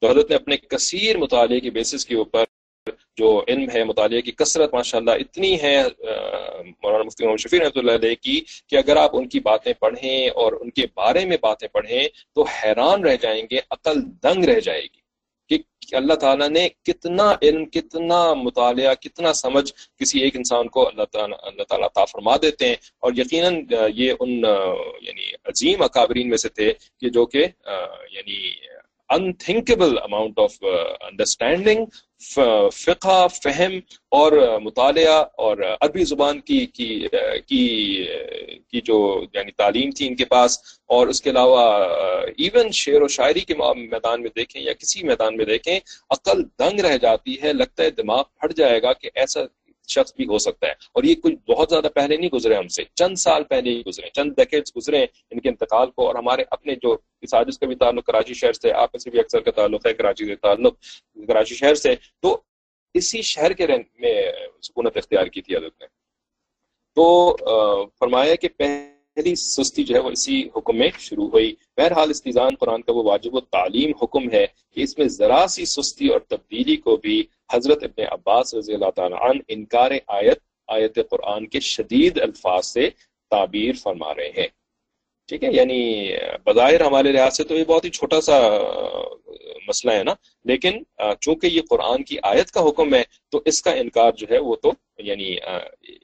تو حضرت نے اپنے کثیر مطالعے کی بیسس کے اوپر جو علم ہے، مطالعے کی کثرت ماشاء اللہ اتنی ہے مولانا مفتی محمد شفیع رحمۃ اللہ علیہ کی، کہ اگر آپ ان کی باتیں پڑھیں اور ان کے بارے میں باتیں پڑھیں تو حیران رہ جائیں گے، عقل دنگ رہ جائے گی کہ اللہ تعالیٰ نے کتنا علم، کتنا مطالعہ، کتنا سمجھ کسی ایک انسان کو اللہ تعالیٰ اللہ تعالیٰ تا فرما دیتے ہیں۔ اور یقیناً یہ ان یعنی عظیم اکابرین میں سے تھے کہ جو کہ یعنی انتھنکیبل اماؤنٹ آف انڈرسٹینڈنگ فقہ فہم اور uh, مطالعہ اور uh, عربی زبان کی کی uh, کی کی جو یعنی تعلیم تھی ان کے پاس، اور اس کے علاوہ ایون شعر و شاعری کے میدان میں دیکھیں یا کسی میدان میں دیکھیں، عقل دنگ رہ جاتی ہے، لگتا ہے دماغ پھٹ جائے گا کہ ایسا شخص بھی ہو سکتا ہے۔ اور یہ کچھ بہت زیادہ پہلے نہیں گزرے ہم سے، چند سال پہلے ہی گزرے، چند ڈیکیڈز گزرے ان کے انتقال کو۔ اور ہمارے اپنے جو سازش کا بھی تعلق، کراچی شہر سے، آپ سے بھی اکثر کا تعلق ہے، کراچی سے تعلق، کراچی شہر سے۔ تو اسی شہر کے میں سکونت اختیار کی تھی حضرت نے۔ تو فرمایا کہ پہلی سستی جو ہے وہ اسی حکم میں شروع ہوئی۔ بہرحال استیزان قرآن کا وہ واجب و تعلیم حکم ہے کہ اس میں ذرا سی سستی اور تبدیلی کو بھی حضرت ابن عباس رضی اللہ تعالیٰ عنہ انکار آیت آیت قرآن کے شدید الفاظ سے تعبیر فرما رہے ہیں۔ ٹھیک ہے یعنی بظاہر ہمارے لحاظ سے تو یہ بہت ہی چھوٹا سا مسئلہ ہے نا، لیکن چونکہ یہ قرآن کی آیت کا حکم ہے تو اس کا انکار جو ہے وہ تو یعنی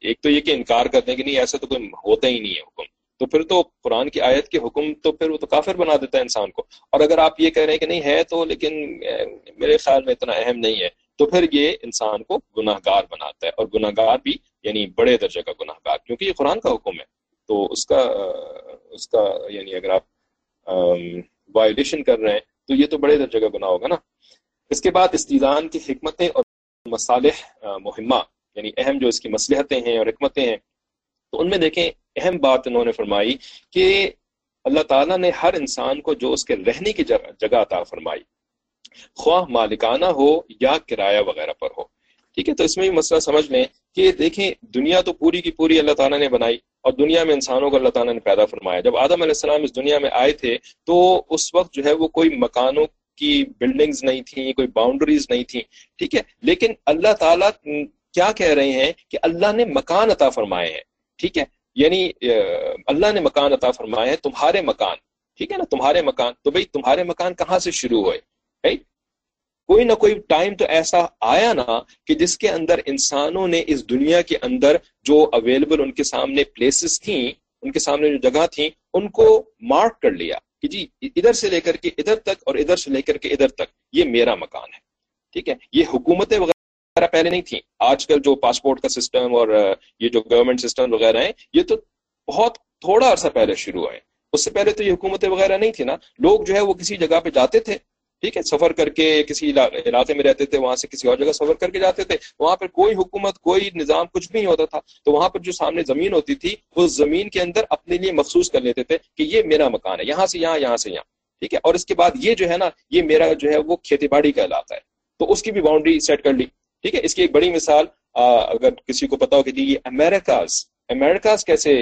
ایک تو یہ کہ انکار کرتے ہیں کہ نہیں، ایسا تو کوئی ہوتا ہی نہیں ہے حکم۔ تو پھر تو قرآن کی آیت کے حکم تو پھر وہ تو کافر بنا دیتا ہے انسان کو۔ اور اگر آپ یہ کہہ رہے ہیں کہ نہیں ہے تو لیکن میرے خیال میں اتنا اہم نہیں ہے۔ تو پھر یہ انسان کو گناہ گار بناتا ہے اور گناہ گار بھی یعنی بڑے درجے کا گناہ گار کیونکہ یہ قرآن کا حکم ہے۔ تو اس کا اس کا یعنی اگر آپ وائلیشن کر رہے ہیں تو یہ تو بڑے درجے کا گناہ ہوگا نا۔ اس کے بعد استیزان کی حکمتیں اور مصالح مہمہ یعنی اہم جو اس کی مصلحتیں ہیں اور حکمتیں ہیں، تو ان میں دیکھیں اہم بات انہوں نے فرمائی کہ اللہ تعالیٰ نے ہر انسان کو جو اس کے رہنے کی جگہ عطا فرمائی۔ خواہ مالکانہ ہو یا کرایہ وغیرہ پر ہو۔ ٹھیک ہے، تو اس میں بھی مسئلہ سمجھ لیں کہ دیکھیں، دنیا تو پوری کی پوری اللہ تعالیٰ نے بنائی اور دنیا میں انسانوں کو اللہ تعالیٰ نے پیدا فرمایا۔ جب آدم علیہ السلام اس دنیا میں آئے تھے تو اس وقت جو ہے وہ کوئی مکانوں کی بلڈنگز نہیں تھیں، کوئی باؤنڈریز نہیں تھیں۔ ٹھیک ہے، لیکن اللہ تعالیٰ کیا کہہ رہے ہیں کہ اللہ نے مکان عطا فرمائے ہیں۔ ٹھیک ہے یعنی اللہ نے مکان عطا فرمایا ہے تمہارے مکان۔ ٹھیک ہے نا؟ تمہارے مکان۔ تو بھائی تمہارے مکان کہاں سے شروع ہوئے؟ کوئی نہ کوئی ٹائم تو ایسا آیا نا کہ جس کے اندر انسانوں نے اس دنیا کے اندر جو اویلیبل ان کے سامنے پلیسز تھیں، ان کے سامنے جو جگہ تھیں، ان کو مارک کر لیا کہ جی ادھر سے لے کر کے ادھر تک اور ادھر سے لے کر کے ادھر تک، یہ میرا مکان ہے۔ ٹھیک ہے؟ یہ حکومتیں وغیرہ پہلے نہیں تھیں آج کل جو پاسپورٹ کا سسٹم اور یہ جو گورنمنٹ سسٹم وغیرہ ہیں، یہ تو بہت تھوڑا عرصہ پہلے شروع ہوئے اس سے پہلے تو یہ حکومتیں وغیرہ نہیں تھی نا۔ لوگ جو ہے وہ کسی جگہ پہ جاتے تھے، ٹھیک ہے، سفر کر کے کسی علاقے میں رہتے تھے، وہاں سے کسی اور جگہ سفر کر کے جاتے تھے۔ وہاں پر کوئی حکومت، کوئی نظام کچھ بھی نہیں ہوتا تھا۔ تو وہاں پر جو سامنے زمین ہوتی تھی اس زمین کے اندر اپنے لیے مخصوص کر لیتے تھے کہ یہ میرا مکان ہے، یہاں سے یہاں یہاں سے یہاں، ٹھیک ہے۔ اور اس کے بعد یہ جو ہے نا، یہ میرا جو ہے وہ کھیتی باڑی کا علاقہ ہے۔ تو اس کی بھی باؤنڈری سیٹ کر لی۔ ٹھیک ہے؟ اس کی ایک بڑی مثال اگر کسی کو پتا ہو کہ جی یہ امیرکاز امیرکاز کیسے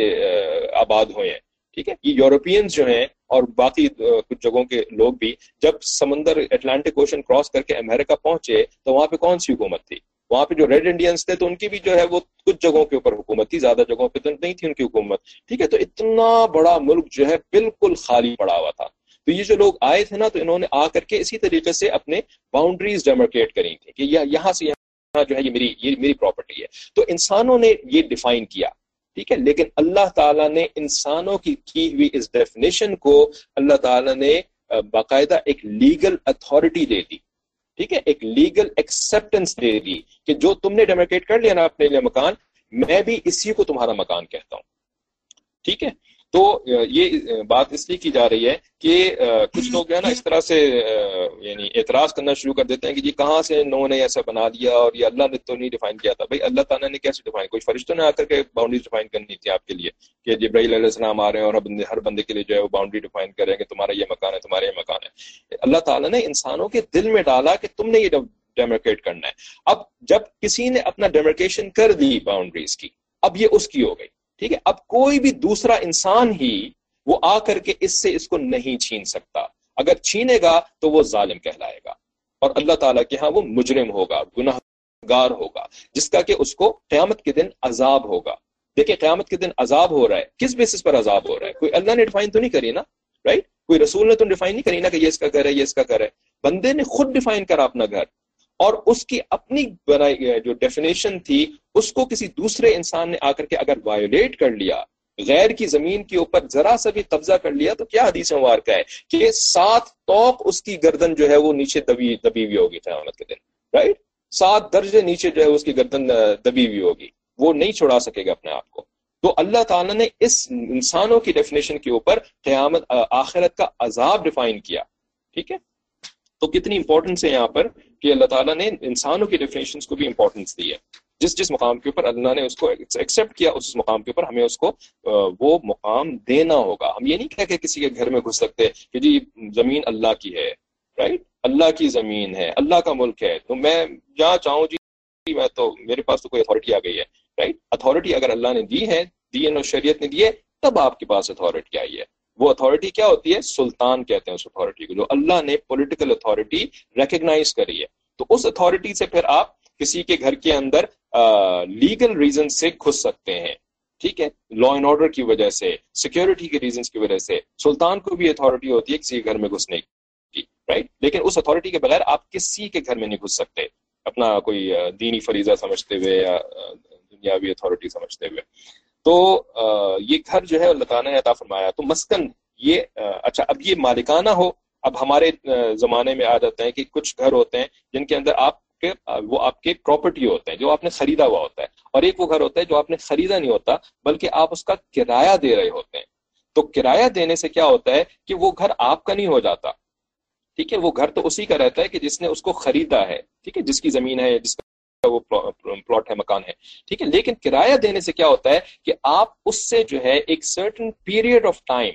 آباد ہوئے ہیں؟ ٹھیک ہے؟ یہ یورپینز جو ہیں اور باقی کچھ جگہوں کے لوگ بھی، جب سمندر اٹلانٹک اوشن کراس کر کے امریکہ پہنچے تو وہاں پہ کون سی حکومت تھی؟ وہاں پہ جو ریڈ انڈینس تھے تو ان کی بھی جو ہے وہ کچھ جگہوں کے اوپر حکومت تھی، زیادہ جگہوں پہ تو نہیں تھی ان کی حکومت۔ ٹھیک ہے؟ تو اتنا بڑا ملک جو ہے بالکل خالی پڑا ہوا تھا۔ تو یہ جو لوگ آئے تھے نا، تو انہوں نے آ کر کے اسی طریقے سے اپنے باؤنڈریز ڈیموکریٹ کری تھی کہ یہاں سے یہاں جو ہے یہ میری یہ میری پراپرٹی ہے۔ تو انسانوں نے یہ ڈیفائن کیا، ٹھیک ہے؟ لیکن اللہ تعالیٰ نے انسانوں کی کی ہوئی اس ڈیفینیشن کو اللہ تعالیٰ نے باقاعدہ ایک لیگل اتھارٹی دے دی۔ ٹھیک ہے؟ ایک لیگل ایکسپٹینس دے دی کہ جو تم نے ڈیموکریٹ کر لیا نا، اپنے لیے مکان، میں بھی اسی کو تمہارا مکان کہتا ہوں۔ ٹھیک ہے؟ تو یہ بات اس لیے کی جا رہی ہے کہ کچھ لوگ جو ہے نا اس طرح سے یعنی اعتراض کرنا شروع کر دیتے ہیں کہ جی کہاں سے نو نے ایسا بنا دیا اور یہ اللہ نے تو نہیں ڈیفائن کیا تھا۔ بھائی اللہ تعالیٰ نے کیسے ڈیفائن کوئی فرشتوں نے آ کر کے باؤنڈری ڈیفائن کرنی تھی آپ کے لیے کہ جبرائیل علیہ السلام آ رہے ہیں اور ہر بندے کے لیے جو ہے وہ باؤنڈری ڈیفائن کریں کہ تمہارا یہ مکان ہے، تمہارا یہ مکان ہے۔ اللہ تعالیٰ نے انسانوں کے دل میں ڈالا کہ تم نے یہ ڈیموکریٹ کرنا ہے۔ اب جب کسی نے اپنا ڈیموکریشن کر دی باؤنڈریز کی، اب یہ اس کی ہو گئی۔ ٹھیک ہے؟ اب کوئی بھی دوسرا انسان ہی وہ آ کر کے اس سے اس کو نہیں چھین سکتا۔ اگر چھینے گا تو وہ ظالم کہلائے گا۔ اور اللہ تعالیٰ کے ہاں وہ مجرم ہوگا گناہ گار ہوگا، جس کا کہ اس کو قیامت کے دن عذاب ہوگا۔ دیکھیں، قیامت کے دن عذاب ہو رہا ہے۔ کس بیسس پر عذاب ہو رہا ہے؟ کوئی اللہ نے ڈیفائن تو نہیں کری نا؟ رائٹ کوئی رسول نے تو ڈیفائن نہیں کری نا کہ یہ اس کا گھر ہے، یہ اس کا گھر ہے۔ بندے نے خود ڈیفائن کرا اپنا گھر۔ اور اس کی اپنی بنائی، جو ڈیفینیشن تھی، اس کو کسی دوسرے انسان نے آ کر کے اگر وایولیٹ کر لیا، غیر کی زمین کے اوپر ذرا سا بھی قبضہ کر لیا، تو کیا حدیث وار کا ہے کہ سات توق اس کی گردن جو ہے وہ نیچے دبی دبی ہوئی ہوگی قیامت کے دن رائٹ سات درجے نیچے جو ہے اس کی گردن دبی ہوئی ہوگی، وہ نہیں چھڑا سکے گا اپنے آپ کو۔ تو اللہ تعالیٰ نے اس انسانوں کی ڈیفینیشن کے اوپر قیامت آخرت کا عذاب ڈیفائن کیا، ٹھیک ہے؟ تو کتنی امپورٹنس ہے یہاں پر کہ اللہ تعالیٰ نے انسانوں کی ڈیفینیشن کو بھی امپورٹنس دی ہے۔ جس جس مقام کے اوپر اللہ نے اس کو ایکسیپٹ کیا، اس مقام کے اوپر ہمیں اس کو وہ مقام دینا ہوگا۔ ہم یہ نہیں کہہ کہ کسی کے گھر میں گھس سکتے کہ جی زمین اللہ کی ہے رائٹ اللہ کی زمین ہے، اللہ کا ملک ہے۔ تو میں جہاں چاہوں جی میں تو میرے پاس تو کوئی اتھارٹی آ گئی ہے رائٹ اتھارٹی اگر اللہ نے دی ہے دی ہے، شریعت نے دی ہے، تب آپ کے پاس اتھارٹی آئی ہے۔ وہ اتھارٹی کیا ہوتی ہے؟ سلطان کہتے ہیں اس اتھارٹی کو، جو اللہ نے پولیٹیکل اتھارٹی ریکگنائز کری ہے۔ تو اس اتھارٹی سے پھر آپ کسی کے گھر کے اندر لیگل ریزن سے گھس سکتے ہیں۔ ٹھیک ہے؟ لا اینڈ آرڈر کی وجہ سے سیکورٹی کے ریزنس کی وجہ سے۔ سلطان کو بھی اتھارٹی ہوتی ہے کسی کے گھر میں گھسنے کی رائٹ لیکن اس اتھارٹی کے بغیر آپ کسی کے گھر میں نہیں گھس سکتے۔ اپنا کوئی دینی فریضہ سمجھتے ہوئے یا دنیاوی اتھارٹی سمجھتے ہوئے۔ تو یہ گھر جو ہے اللہ تعالیٰ نے عطا فرمایا۔ تو مسکن، یہ اچھا اب یہ مالکانہ ہو، اب ہمارے زمانے میں آ جاتے ہیں کہ کچھ گھر ہوتے ہیں جن کے اندر آپ کے وہ آپ کے پراپرٹی ہوتے ہیں، جو آپ نے خریدا ہوا ہوتا ہے۔ اور ایک وہ گھر ہوتا ہے جو آپ نے خریدا نہیں ہوتا، بلکہ آپ اس کا کرایہ دے رہے ہوتے ہیں۔ تو کرایہ دینے سے کیا ہوتا ہے کہ وہ گھر آپ کا نہیں ہو جاتا۔ ٹھیک ہے، وہ گھر تو اسی کا رہتا ہے کہ جس نے اس کو خریدا ہے۔ ٹھیک ہے، جس کی زمین ہے جس کا وہ پلاٹ um, ہے، مکان ہے۔ ٹھیک ہے؟ لیکن کرایہ دینے سے کیا ہوتا ہے کہ آپ اس سے جو ہے ایک سرٹن پیریڈ آف ٹائم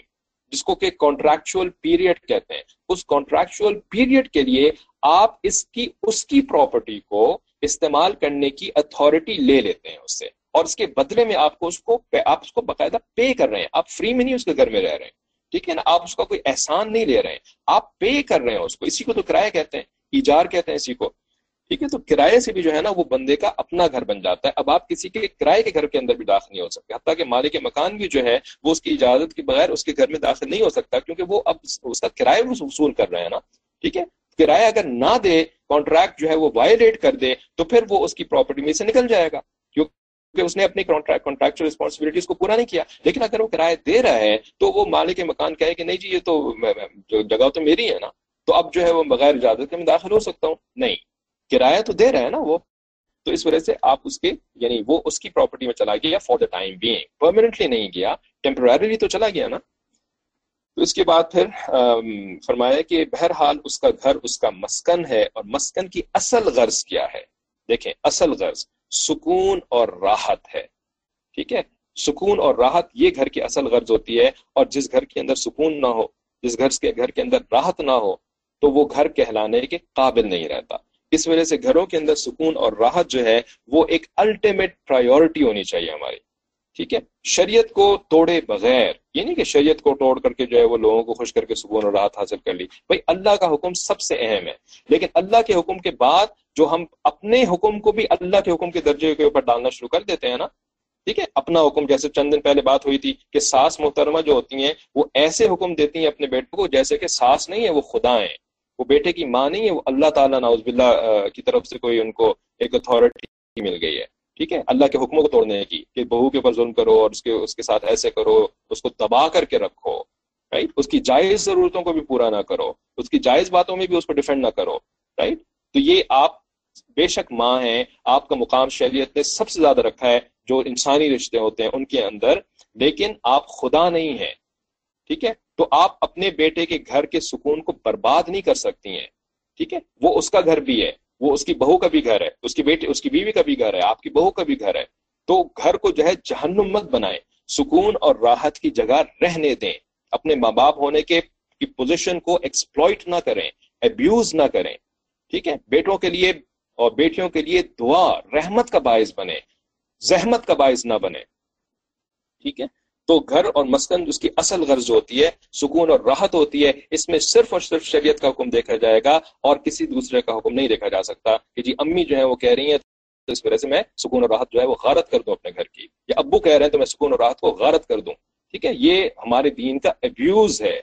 جس کو کہ کانٹریکچل پیریڈ کہتے ہیں، اس کانٹریکچل پیریڈ کے لیے آپ اس کی اس کی پراپرٹی کو استعمال کرنے کی اتھارٹی لے لیتے ہیں اس سے۔ اور اس کے بدلے میں آپ کو اس کو، آپ اس کو باقاعدہ پے کر رہے ہیں۔ آپ فری میں نہیں اس کے گھر میں رہ رہے ہیں۔ ٹھیک ہے نا؟ آپ اس کا کوئی احسان نہیں لے رہے ہیں۔ آپ پے کر رہے ہیں اس کو۔ اسی کو تو کرایہ کہتے ہیں، ایجار کہتے ہیں اسی کو۔ ٹھیک ہے، تو کرائے سے بھی جو ہے نا وہ بندے کا اپنا گھر بن جاتا ہے۔ اب آپ کسی کے کرائے کے گھر کے اندر بھی داخل نہیں ہو سکتے، حتیٰ کہ مالک مکان بھی جو ہے وہ اس کی اجازت کے بغیر اس کے گھر میں داخل نہیں ہو سکتا، کیونکہ وہ اب اس کا کرایہ وصول کر رہے ہیں نا۔ ٹھیک ہے کرایہ اگر نہ دے کانٹریکٹ جو ہے وہ وائلیٹ کر دے، تو پھر وہ اس کی پراپرٹی میں سے نکل جائے گا۔ کیونکہ اس نے اپنی کانٹریکچل رسپانسبلٹیز کو پورا نہیں کیا۔ لیکن اگر وہ کرایہ دے رہا ہے، تو وہ مالک مکان کہے کہ نہیں جی یہ تو جگہ تو میری ہے نا، تو اب جو ہے وہ بغیر اجازت کے میں داخل ہو سکتا ہوں۔ نہیں کرایہ تو دے رہے ہیں نا وہ۔ تو اس وجہ سے آپ اس کے یعنی وہ اس کی پراپرٹی میں چلا گیا for the time being permanently نہیں گیا ٹیمپرریلی تو چلا گیا نا۔ تو اس کے بعد پھر فرمایا کہ بہرحال اس کا گھر، اس کا مسکن ہے اور مسکن کی اصل غرض کیا ہے۔ دیکھیں، اصل غرض، سکون اور راحت ہے۔ ٹھیک ہے؟ سکون اور راحت یہ گھر کی اصل غرض ہوتی ہے۔ اور جس گھر کے اندر سکون نہ ہو، جس گھر کے گھر کے اندر راحت نہ ہو، تو وہ گھر کہلانے کے قابل نہیں رہتا۔ اس وجہ سے گھروں کے اندر سکون اور راحت جو ہے وہ ایک الٹیمیٹ پرائیورٹی ہونی چاہیے ہماری۔ ٹھیک ہے؟ شریعت کو توڑے بغیر، یہ نہیں کہ شریعت کو توڑ کر کے جو ہے وہ لوگوں کو خوش کر کے سکون اور راحت حاصل کر لی۔ بھائی، اللہ کا حکم سب سے اہم ہے۔ لیکن اللہ کے حکم کے بعد جو ہم اپنے حکم کو بھی اللہ کے حکم کے درجے کے اوپر ڈالنا شروع کر دیتے ہیں نا۔ ٹھیک ہے؟ اپنا حکم، جیسے چند دن پہلے بات ہوئی تھی کہ ساس محترمہ جو ہوتی ہیں، وہ ایسے حکم دیتی ہیں اپنے بیٹوں کو جیسے کہ ساس نہیں ہے، وہ خدا ہیں۔ وہ بیٹے کی ماں نہیں ہے، وہ اللہ تعالیٰ ناؤز باللہ کی طرف سے کوئی ان کو ایک اتھارٹی مل گئی ہے۔ ٹھیک ہے؟ اللہ کے حکموں کو توڑنے کی، کہ بہو کے اوپر ظلم کرو اور اس کے اس کے ساتھ ایسے کرو، اس کو تباہ کر کے رکھو۔ رائٹ اس کی جائز ضرورتوں کو بھی پورا نہ کرو۔ اس کی جائز باتوں میں بھی اس کو ڈیفینڈ نہ کرو۔ رائٹ تو یہ آپ بے شک ماں ہیں، آپ کا مقام شریعت نے سب سے زیادہ رکھا ہے، جو انسانی رشتے ہوتے ہیں ان کے اندر۔ لیکن آپ خدا نہیں ہیں۔ ٹھیک ہے؟ تو آپ اپنے بیٹے کے گھر کے سکون کو برباد نہیں کر سکتی ہیں، ٹھیک ہے؟ وہ اس کا گھر بھی ہے، وہ اس کی بہو کا بھی گھر ہے، اس کی بیٹی اس کی بیوی کا بھی گھر ہے، آپ کی بہو کا بھی گھر ہے۔ تو گھر کو جو ہے جہنم مت بنائیں، سکون اور راحت کی جگہ رہنے دیں۔ اپنے ماں باپ ہونے کے پوزیشن کو ایکسپلوئٹ نہ کریں ابیوز نہ کریں، ٹھیک ہے؟ بیٹوں کے لیے اور بیٹیوں کے لیے دعا، رحمت کا باعث بنے زحمت کا باعث نہ بنے ٹھیک ہے؟ تو گھر اور مسکن اس کی اصل غرض ہوتی ہے، سکون اور راحت ہوتی ہے۔ اس میں صرف اور صرف شریعت کا حکم دیکھا جائے گا اور کسی دوسرے کا حکم نہیں دیکھا جا سکتا کہ جی امی جو ہے وہ کہہ رہی ہیں، تو اس وجہ سے میں سکون اور راحت جو ہے وہ غارت کر دوں اپنے گھر کی۔ یا ابو کہہ رہے ہیں تو میں سکون اور راحت کو غارت کر دوں۔ ٹھیک ہے، یہ ہمارے دین کا ابیوز ہے۔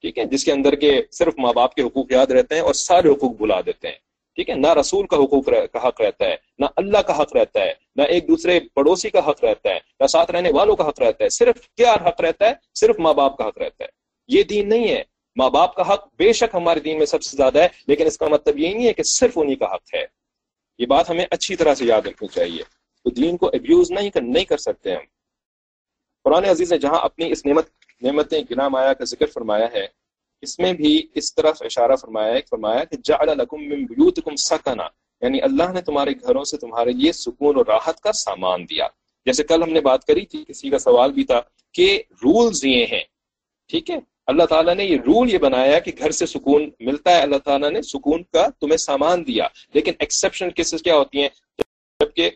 ٹھیک ہے، جس کے اندر کے صرف ماں باپ کے حقوق یاد رہتے ہیں اور سارے حقوق بلا دیتے ہیں۔ ٹھیک ہے؟ نہ رسول کا حقوق کا حق رہتا ہے، نہ اللہ کا حق رہتا ہے، نہ ایک دوسرے پڑوسی کا حق رہتا ہے، نہ ساتھ رہنے والوں کا حق رہتا ہے، صرف کیا حق رہتا ہے؟ صرف ماں باپ کا حق رہتا ہے۔ یہ دین نہیں ہے۔ ماں باپ کا حق بے شک ہمارے دین میں سب سے زیادہ ہے، لیکن اس کا مطلب یہ نہیں ہے کہ صرف انہی کا حق ہے۔ یہ بات ہمیں اچھی طرح سے یاد رکھنی چاہیے تو دین کو ابیوز نہیں کر نہیں کر سکتے ہم۔ قرآن عزیز نے جہاں اپنی اس نعمت، نعمتیں گنا مایا کا ذکر فرمایا ہے اس میں بھی اس طرف اشارہ فرمایا ہے فرمایا کہ جعل لکم من بیوتکم سکنا۔ یعنی اللہ نے تمہارے گھروں سے تمہارے لیے سکون اور راحت کا سامان دیا۔ جیسے کل ہم نے بات کری تھی، کسی کا سوال بھی تھا کہ رولز یہ ہیں۔ ٹھیک ہے؟ اللہ تعالیٰ نے یہ رول یہ بنایا کہ گھر سے سکون ملتا ہے۔ اللہ تعالیٰ نے سکون کا تمہیں سامان دیا۔ لیکن ایکسیپشن کیسز کیا ہوتی ہیں؟ جبکہ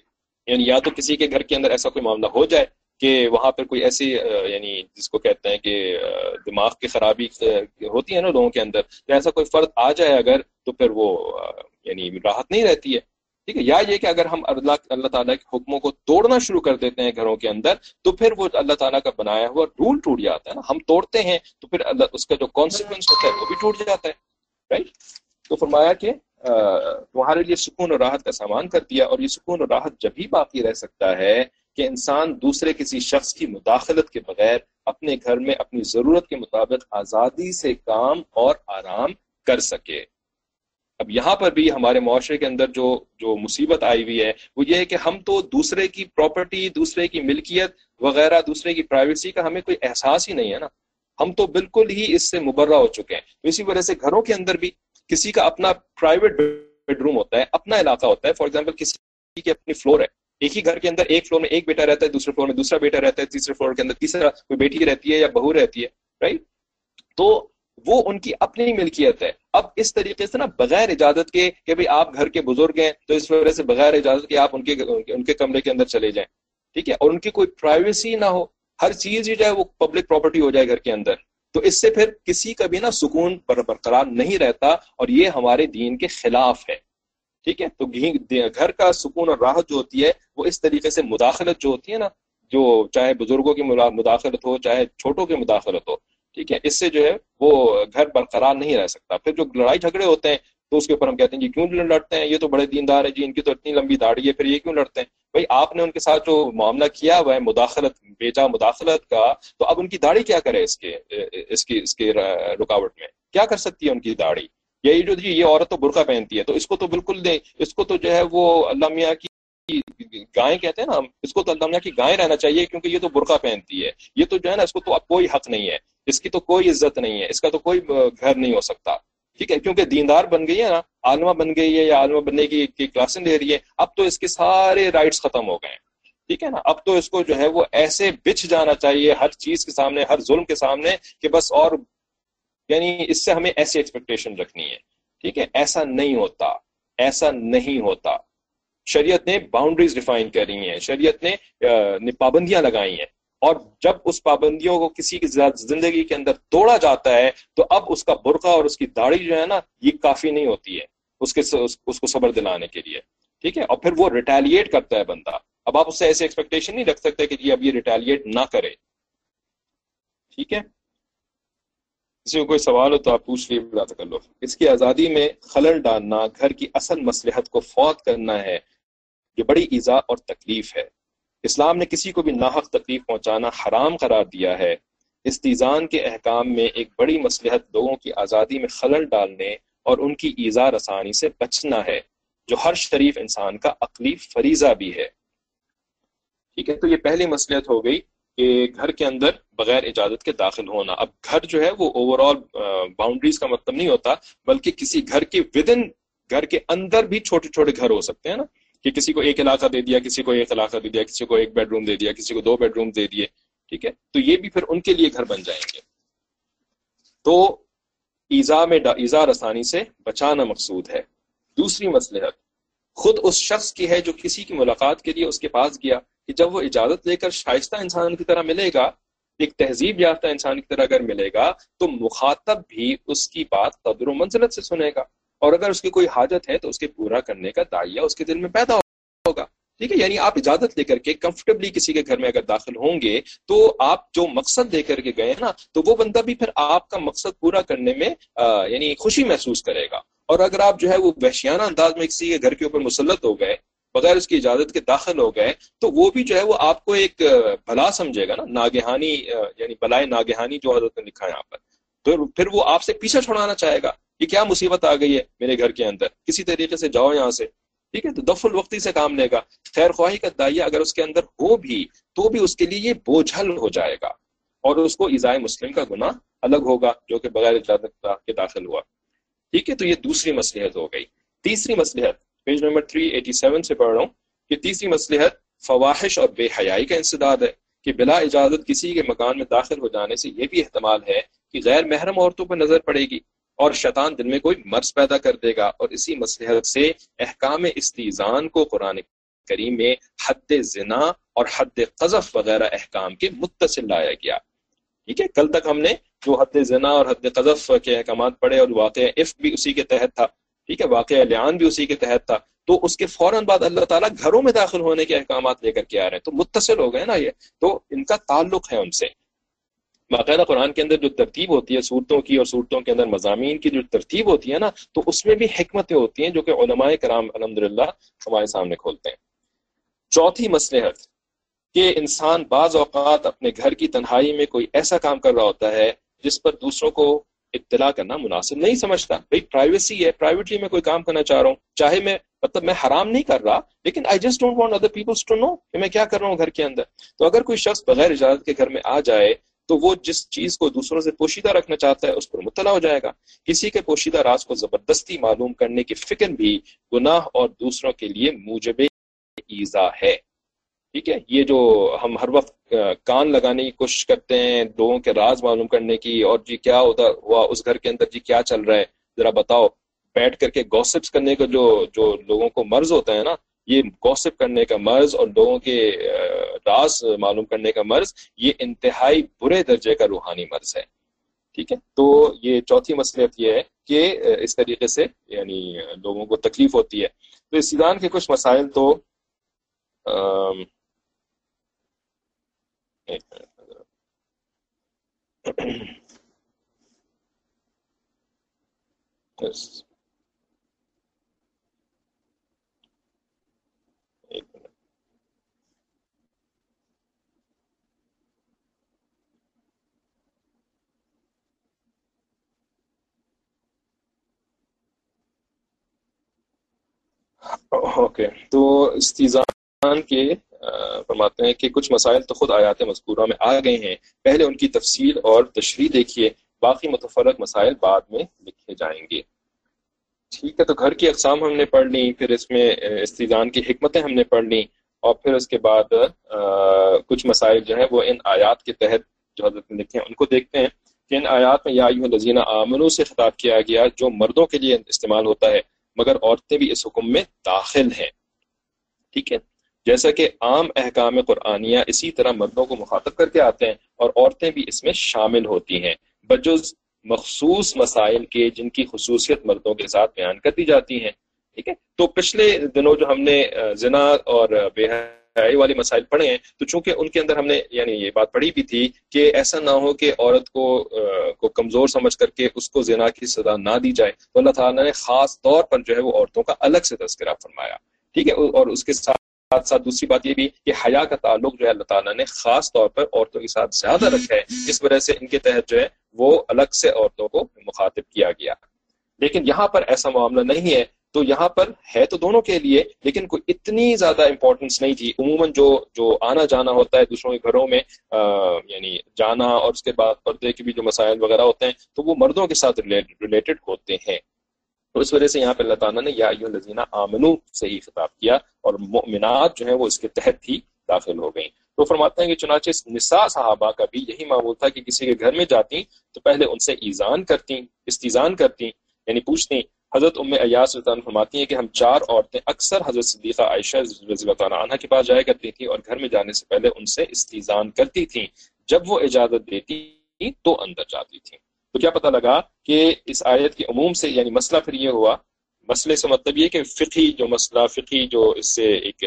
یعنی یا تو کسی کے گھر کے اندر ایسا کوئی معاملہ ہو جائے کہ وہاں پر کوئی ایسی یعنی جس کو کہتے ہیں کہ دماغ کی خرابی ہوتی ہے نا لوگوں کے اندر تو ایسا کوئی فرد آ جائے اگر، تو پھر وہ یعنی راحت نہیں رہتی ہے۔ ٹھیک ہے، یا یہ کہ اگر ہم اللہ اللہ تعالیٰ کے حکموں کو توڑنا شروع کر دیتے ہیں گھروں کے اندر، تو پھر وہ اللہ تعالیٰ کا بنایا ہوا رول ٹوٹ جاتا ہے نا۔ ہم توڑتے ہیں، تو پھر اللہ، اس کا جو کانسیکوینس ہوتا ہے، وہ بھی ٹوٹ جاتا ہے۔ رائٹ تو فرمایا کہ تمہارے لیے سکون اور راحت کا سامان کر دیا، اور یہ سکون اور راحت جب ہی باقی رہ سکتا ہے کہ انسان دوسرے کسی شخص کی مداخلت کے بغیر اپنے گھر میں اپنی ضرورت کے مطابق آزادی سے کام اور آرام کر سکے۔ اب یہاں پر بھی ہمارے معاشرے کے اندر جو جو مصیبت آئی ہوئی ہے، وہ یہ ہے کہ ہم تو دوسرے کی پراپرٹی دوسرے کی ملکیت وغیرہ، دوسرے کی پرائیویسی کا ہمیں کوئی احساس ہی نہیں ہے نا۔ ہم تو بالکل ہی اس سے مبرہ ہو چکے ہیں۔ تو اسی وجہ سے گھروں کے اندر بھی کسی کا اپنا پرائیویٹ بیڈ روم ہوتا ہے، اپنا علاقہ ہوتا ہے۔ فار ایگزامپل کسی کی اپنی فلور ہے۔ ایک ہی گھر کے اندر ایک فلور میں ایک بیٹا رہتا ہے، دوسرے فلور میں دوسرا بیٹا رہتا ہے، تیسرے فلور کے اندر تیسرا کوئی بیٹی رہتی ہے یا بہو رہتی ہے رائٹ تو وہ ان کی اپنی ملکیت ہے۔ اب اس طریقے سے نا بغیر اجازت کے کہ بھائی آپ گھر کے بزرگ ہیں، تو اس وجہ سے بغیر اجازت کے آپ ان کے ان کے کمرے کے اندر چلے جائیں۔ ٹھیک ہے؟ اور ان کی کوئی پرائیویسی نہ ہو، ہر چیز ہی جائے وہ پبلک پراپرٹی ہو جائے گھر کے اندر۔ تو اس سے پھر کسی کا بھی نا سکون برقرار نہیں رہتا اور یہ ہمارے دین کے خلاف ہے۔ ٹھیک ہے؟ تو گھر کا سکون اور راحت جو ہوتی ہے، وہ اس طریقے سے مداخلت جو ہوتی ہے نا، جو چاہے بزرگوں کی مداخلت ہو، چاہے چھوٹوں کی مداخلت ہو، ٹھیک ہے؟ اس سے جو ہے، وہ گھر برقرار نہیں رہ سکتا۔ پھر جو لڑائی جھگڑے ہوتے ہیں، تو اس کے اوپر ہم کہتے ہیں جی کیوں لڑتے ہیں؟ یہ تو بڑے دیندار ہیں جی ان کی تو اتنی لمبی داڑھی ہے، پھر یہ کیوں لڑتے ہیں؟ بھائی، آپ نے ان کے ساتھ جو معاملہ کیا ہوا ہے، مداخلت بیچا مداخلت کا، تو اب ان کی داڑھی کیا کرے اس کے اس کی اس کے رکاوٹ میں؟ کیا کر سکتی ہے ان کی داڑھی؟ یہی جو جی یہ عورت تو برقع پہنتی ہے۔ تو اس کو تو بالکل دے اس کو تو جو ہے وہ اللہ میاں کی گائے کہتے ہیں نا اس کو تو اللہ کی گائے رہنا چاہیے کیونکہ یہ تو برقع پہنتی ہے۔ یہ تو جو ہے نا، اس کو تو اب کوئی حق نہیں ہے۔ اس کی تو کوئی عزت نہیں ہے۔ اس کا تو کوئی گھر نہیں ہو سکتا۔ ٹھیک ہے؟ کیونکہ دیندار بن گئی ہے نا، عالمہ بن گئی ہے یا عالمہ بننے کی کلاسیں لے رہی ہے، اب تو اس کے سارے رائٹس ختم ہو گئے ہیں۔ ٹھیک ہے نا؟ اب تو اس کو جو ہے وہ ایسے بچ جانا چاہیے ہر چیز کے سامنے، ہر ظلم کے سامنے کہ بس اور یعنی اس سے ہمیں ایسی ایکسپیکٹیشن رکھنی ہے، ٹھیک ہے؟ ایسا نہیں ہوتا، ایسا نہیں ہوتا۔ شریعت نے باؤنڈریز ڈیفائن کری ہیں، شریعت نے پابندیاں لگائی ہیں۔ اور جب اس پابندیوں کو کسی کی زندگی کے اندر توڑا جاتا ہے، تو اب اس کا برقع اور اس کی داڑھی جو ہے نا، یہ کافی نہیں ہوتی ہے۔ اس کے اس کو صبر دلانے کے لیے، ٹھیک ہے؟ اور پھر وہ ریٹیلیٹ کرتا ہے بندہ۔ اب آپ اس سے ایسے ایکسپیکٹیشن نہیں رکھ سکتے کہ جی اب یہ ریٹیلیٹ نہ کرے۔ ٹھیک ہے؟ کسی کو کوئی سوال ہو تو آپ پوچھ لیے کر لو۔ اس کی آزادی میں خلل ڈالنا، گھر کی اصل مسلحت کو فوت کرنا ہے، یہ بڑی ایزا اور تکلیف ہے۔ اسلام نے کسی کو بھی ناحق تکلیف پہنچانا حرام قرار دیا ہے۔ استیزان کے احکام میں ایک بڑی مصلحت لوگوں کی آزادی میں خلل ڈالنے اور ان کی ایزا رسانی سے بچنا ہے، جو ہر شریف انسان کا عقلی فریضہ بھی ہے۔ ٹھیک ہے، تو یہ پہلی مصلحت ہو گئی۔ کہ گھر کے اندر بغیر اجازت کے داخل ہونا۔ اب گھر جو ہے وہ اوور آل باؤنڈریز کا مطلب نہیں ہوتا، بلکہ کسی گھر کے ودن گھر کے اندر بھی چھوٹے چھوٹے گھر ہو سکتے ہیں نا، کہ کسی کو ایک علاقہ دے دیا، کسی کو ایک علاقہ دے دیا، کسی کو ایک بیڈ روم دے دیا، کسی کو دو بیڈ روم دے دیے، ٹھیک ہے؟ تو یہ بھی پھر ان کے لیے گھر بن جائیں گے۔ تو ایزا میں ایزا رسانی سے بچانا مقصود ہے۔ دوسری مسلحت خود اس شخص کی ہے جو کسی کی ملاقات کے لیے اس کے پاس گیا کہ جب وہ اجازت لے کر شائستہ انسان کی طرح ملے گا، ایک تہذیب یافتہ انسان کی طرح اگر ملے گا، تو مخاطب بھی اس کی بات قدر و منزلت سے سنے گا۔ اور اگر اس کی کوئی حاجت ہے تو اس کے پورا کرنے کا دائیا اس کے دل میں پیدا ہو ٹھیک ہے؟ یعنی آپ اجازت لے کر کے کمفرٹیبلی کسی کے گھر میں اگر داخل ہوں گے تو آپ جو مقصد دے کر کے گئے نا، تو وہ بندہ بھی پھر آپ کا مقصد پورا کرنے میں یعنی خوشی محسوس کرے گا۔ اور اگر آپ جو ہے وہ وحشیانہ انداز میں کسی کے گھر کے اوپر مسلط ہو گئے، بغیر اس کی اجازت کے داخل ہو گئے، تو وہ بھی جو ہے وہ آپ کو ایک بھلا سمجھے گا نا۔ ناگہانی یعنی بلائے ناگہانی جو حضرت نے لکھا ہے یہاں پر۔ تو پھر وہ آپ سے پیچھا چھوڑانا چاہے گا یہ کیا مصیبت آ گئی ہے میرے گھر کے اندر۔ کسی طریقے سے جاؤ یہاں سے۔ ٹھیک ہے؟ تو دف الوقتی سے کام لے گا۔ خیر خواہی کا دائیا اگر اس کے اندر ہو بھی، تو بھی اس کے لیے یہ بوجھل ہو جائے گا۔ اور اس کو ایزائے مسلم کا گناہ الگ ہوگا، جو کہ بغیر اجازت کے داخل ہوا۔ ٹھیک ہے؟ تو یہ دوسری مصلحت ہو گئی۔ تیسری مصلحت، پیج نمبر 387 سے پڑھ رہا ہوں کہ تیسری مسلحت فواہش اور بے حیائی کا انسداد ہے کہ بلا اجازت کسی کے مکان میں داخل ہو جانے سے یہ بھی احتمال ہے کہ غیر محرم عورتوں پر نظر پڑے گی۔ اور شیطان دل میں کوئی مرض پیدا کر دے گا۔ اور اسی مسلحت سے احکام استیزان کو قرآن کریم میں حد زنا اور حد قذف وغیرہ احکام کے متصل لایا گیا۔ ٹھیک ہے، کل تک ہم نے جو حد زنا اور حد قذف کے احکامات پڑھے اور واقع عف بھی اسی کے تحت تھا، ٹھیک ہے واقع لیان بھی اسی کے تحت تھا۔ تو اس کے فوراً بعد اللہ تعالیٰ گھروں میں داخل ہونے کے احکامات لے کر کے آ رہے ہیں۔ تو متصل ہو گئے نا یہ۔ تو ان کا تعلق ہے ان سے۔ باقاعدہ قرآن کے اندر جو ترتیب ہوتی ہے صورتوں کی اور صورتوں کے اندر مضامین کی جو ترتیب ہوتی ہے نا، تو اس میں بھی حکمتیں ہوتی ہیں جو کہ علماء کرام الحمد للہ ہمارے سامنے کھولتے ہیں۔ چوتھی مسلحت کہ انسان بعض اوقات اپنے گھر کی تنہائی میں کوئی ایسا کام کر رہا ہوتا ہے جس پر دوسروں کو اطلاع کرنا مناسب نہیں سمجھتا۔ بھائی پرائیویسی ہے پرائیویٹلی میں کوئی کام کرنا چاہ رہا ہوں، چاہے میں مطلب میں حرام نہیں کر رہا، لیکن I just don't want other peoples to know کہ میں کیا کر رہا ہوں گھر کے اندر۔ تو اگر کوئی شخص بغیر اجازت کے گھر میں آ جائے تو وہ جس چیز کو دوسروں سے پوشیدہ رکھنا چاہتا ہے اس پر مطلع ہو جائے گا۔ کسی کے پوشیدہ راز کو زبردستی معلوم کرنے کی فکر بھی گناہ اور دوسروں کے لیے موجب ایزا ہے۔ ٹھیک ہے؟ یہ جو ہم ہر وقت کان لگانے کی کوشش کرتے ہیں، لوگوں کے راز معلوم کرنے کی، اور جی کیا ہوتا ہوا اس گھر کے اندر جی کیا چل رہا ہے، ذرا بتاؤ۔ بیٹھ کر کے گوسپس کرنے کا جو جو لوگوں کو مرض ہوتا ہے نا یہ گوسپ کرنے کا مرض اور لوگوں کے راز معلوم کرنے کا مرض، یہ انتہائی برے درجے کا روحانی مرض ہے۔ ٹھیک ہے؟ تو یہ چوتھی مسئلت یہ ہے کہ اس طریقے سے یعنی لوگوں کو تکلیف ہوتی ہے۔ تو اس سیدان کے کچھ مسائل تو yes. اوکے۔ تو استیزان کے فرماتے ہیں کہ کچھ مسائل تو خود آیات مذکورہ میں آ گئے ہیں۔ پہلے ان کی تفصیل اور تشریح دیکھیے، باقی متفرق مسائل بعد میں لکھے جائیں گے۔ ٹھیک ہے، تو گھر کی اقسام ہم نے پڑھ لی، پھر اس میں استیزان کی حکمتیں ہم نے پڑھ لی، اور پھر اس کے بعد کچھ مسائل جو ہیں وہ ان آیات کے تحت جو حضرت نے لکھے ہیں، ان کو دیکھتے ہیں کہ ان آیات میں یا لذینہ آمنو سے خطاب کیا گیا، جو مردوں کے لیے استعمال ہوتا ہے۔ مگر عورتیں بھی اس حکم میں داخل ہیں۔ ٹھیک ہے۔ جیسا کہ عام احکام قرآنیہ اسی طرح مردوں کو مخاطب کر کے آتے ہیں اور عورتیں بھی اس میں شامل ہوتی ہیں۔ بجز مخصوص مسائل کے جن کی خصوصیت مردوں کے ساتھ بیان کر دی جاتی ہیں۔ ٹھیک ہے۔ تو پچھلے دنوں جو ہم نے زنا اور بے حیائی والے مسائل پڑھے ہیں۔ تو چونکہ ان کے اندر ہم نے یعنی یہ بات پڑھی بھی تھی کہ ایسا نہ ہو کہ عورت کو کو کمزور سمجھ کر کے اس کو زنا کی سزا نہ دی جائے۔ تو اللہ تعالیٰ نے خاص طور پر جو ہے وہ عورتوں کا الگ سے تذکرہ فرمایا۔ ٹھیک ہے؟ اور اس کے ساتھ ساتھ ساتھ دوسری بات یہ بھی کہ حیا کا تعلق جو ہے اللہ تعالیٰ نے خاص طور پر عورتوں کے ساتھ زیادہ رکھا ہے اس وجہ سے ان کے تحت جو ہے وہ الگ سے عورتوں کو مخاطب کیا گیا۔ لیکن یہاں پر ایسا معاملہ نہیں ہے۔ تو یہاں پر ہے تو دونوں کے لیے، لیکن کوئی اتنی زیادہ امپورٹنس نہیں تھی۔ عموماً جو جو آنا جانا ہوتا ہے دوسروں کے گھروں میں یعنی جانا اور اس کے بعد پردے کے بھی جو مسائل وغیرہ ہوتے ہیں، تو وہ مردوں کے ساتھ ریلیٹڈ ہوتے ہیں۔ تو اس وجہ سے یہاں پہ اللہ تعالیٰ نے یا لذینہ آمنو سے ہی خطاب کیا اور مؤمنات جو ہیں وہ اس کے تحت ہی داخل ہو گئیں۔ تو فرماتے ہیں کہ چنانچہ نساء صحابہ کا بھی یہی معمول تھا کہ کسی کے گھر میں جاتی تو پہلے ان سے ایزان کرتی، استیزان کرتی یعنی پوچھتی حضرت ام ایاس رضان فرماتی ہیں کہ ہم چار عورتیں اکثر حضرت صدیقہ، عائشہ رضی اللہ عنہ کے پاس جایا کرتی تھیں اور گھر میں جانے سے پہلے ان سے استیزان کرتی تھیں۔ جب وہ اجازت دیتی تو اندر جاتی تھیں۔ تو کیا پتہ لگا کہ اس آیت کے عموم سے یعنی مسئلہ پھر یہ ہوا، مسئلے سے مطلب یہ کہ فقی جو مسئلہ فقی جو اس سے ایک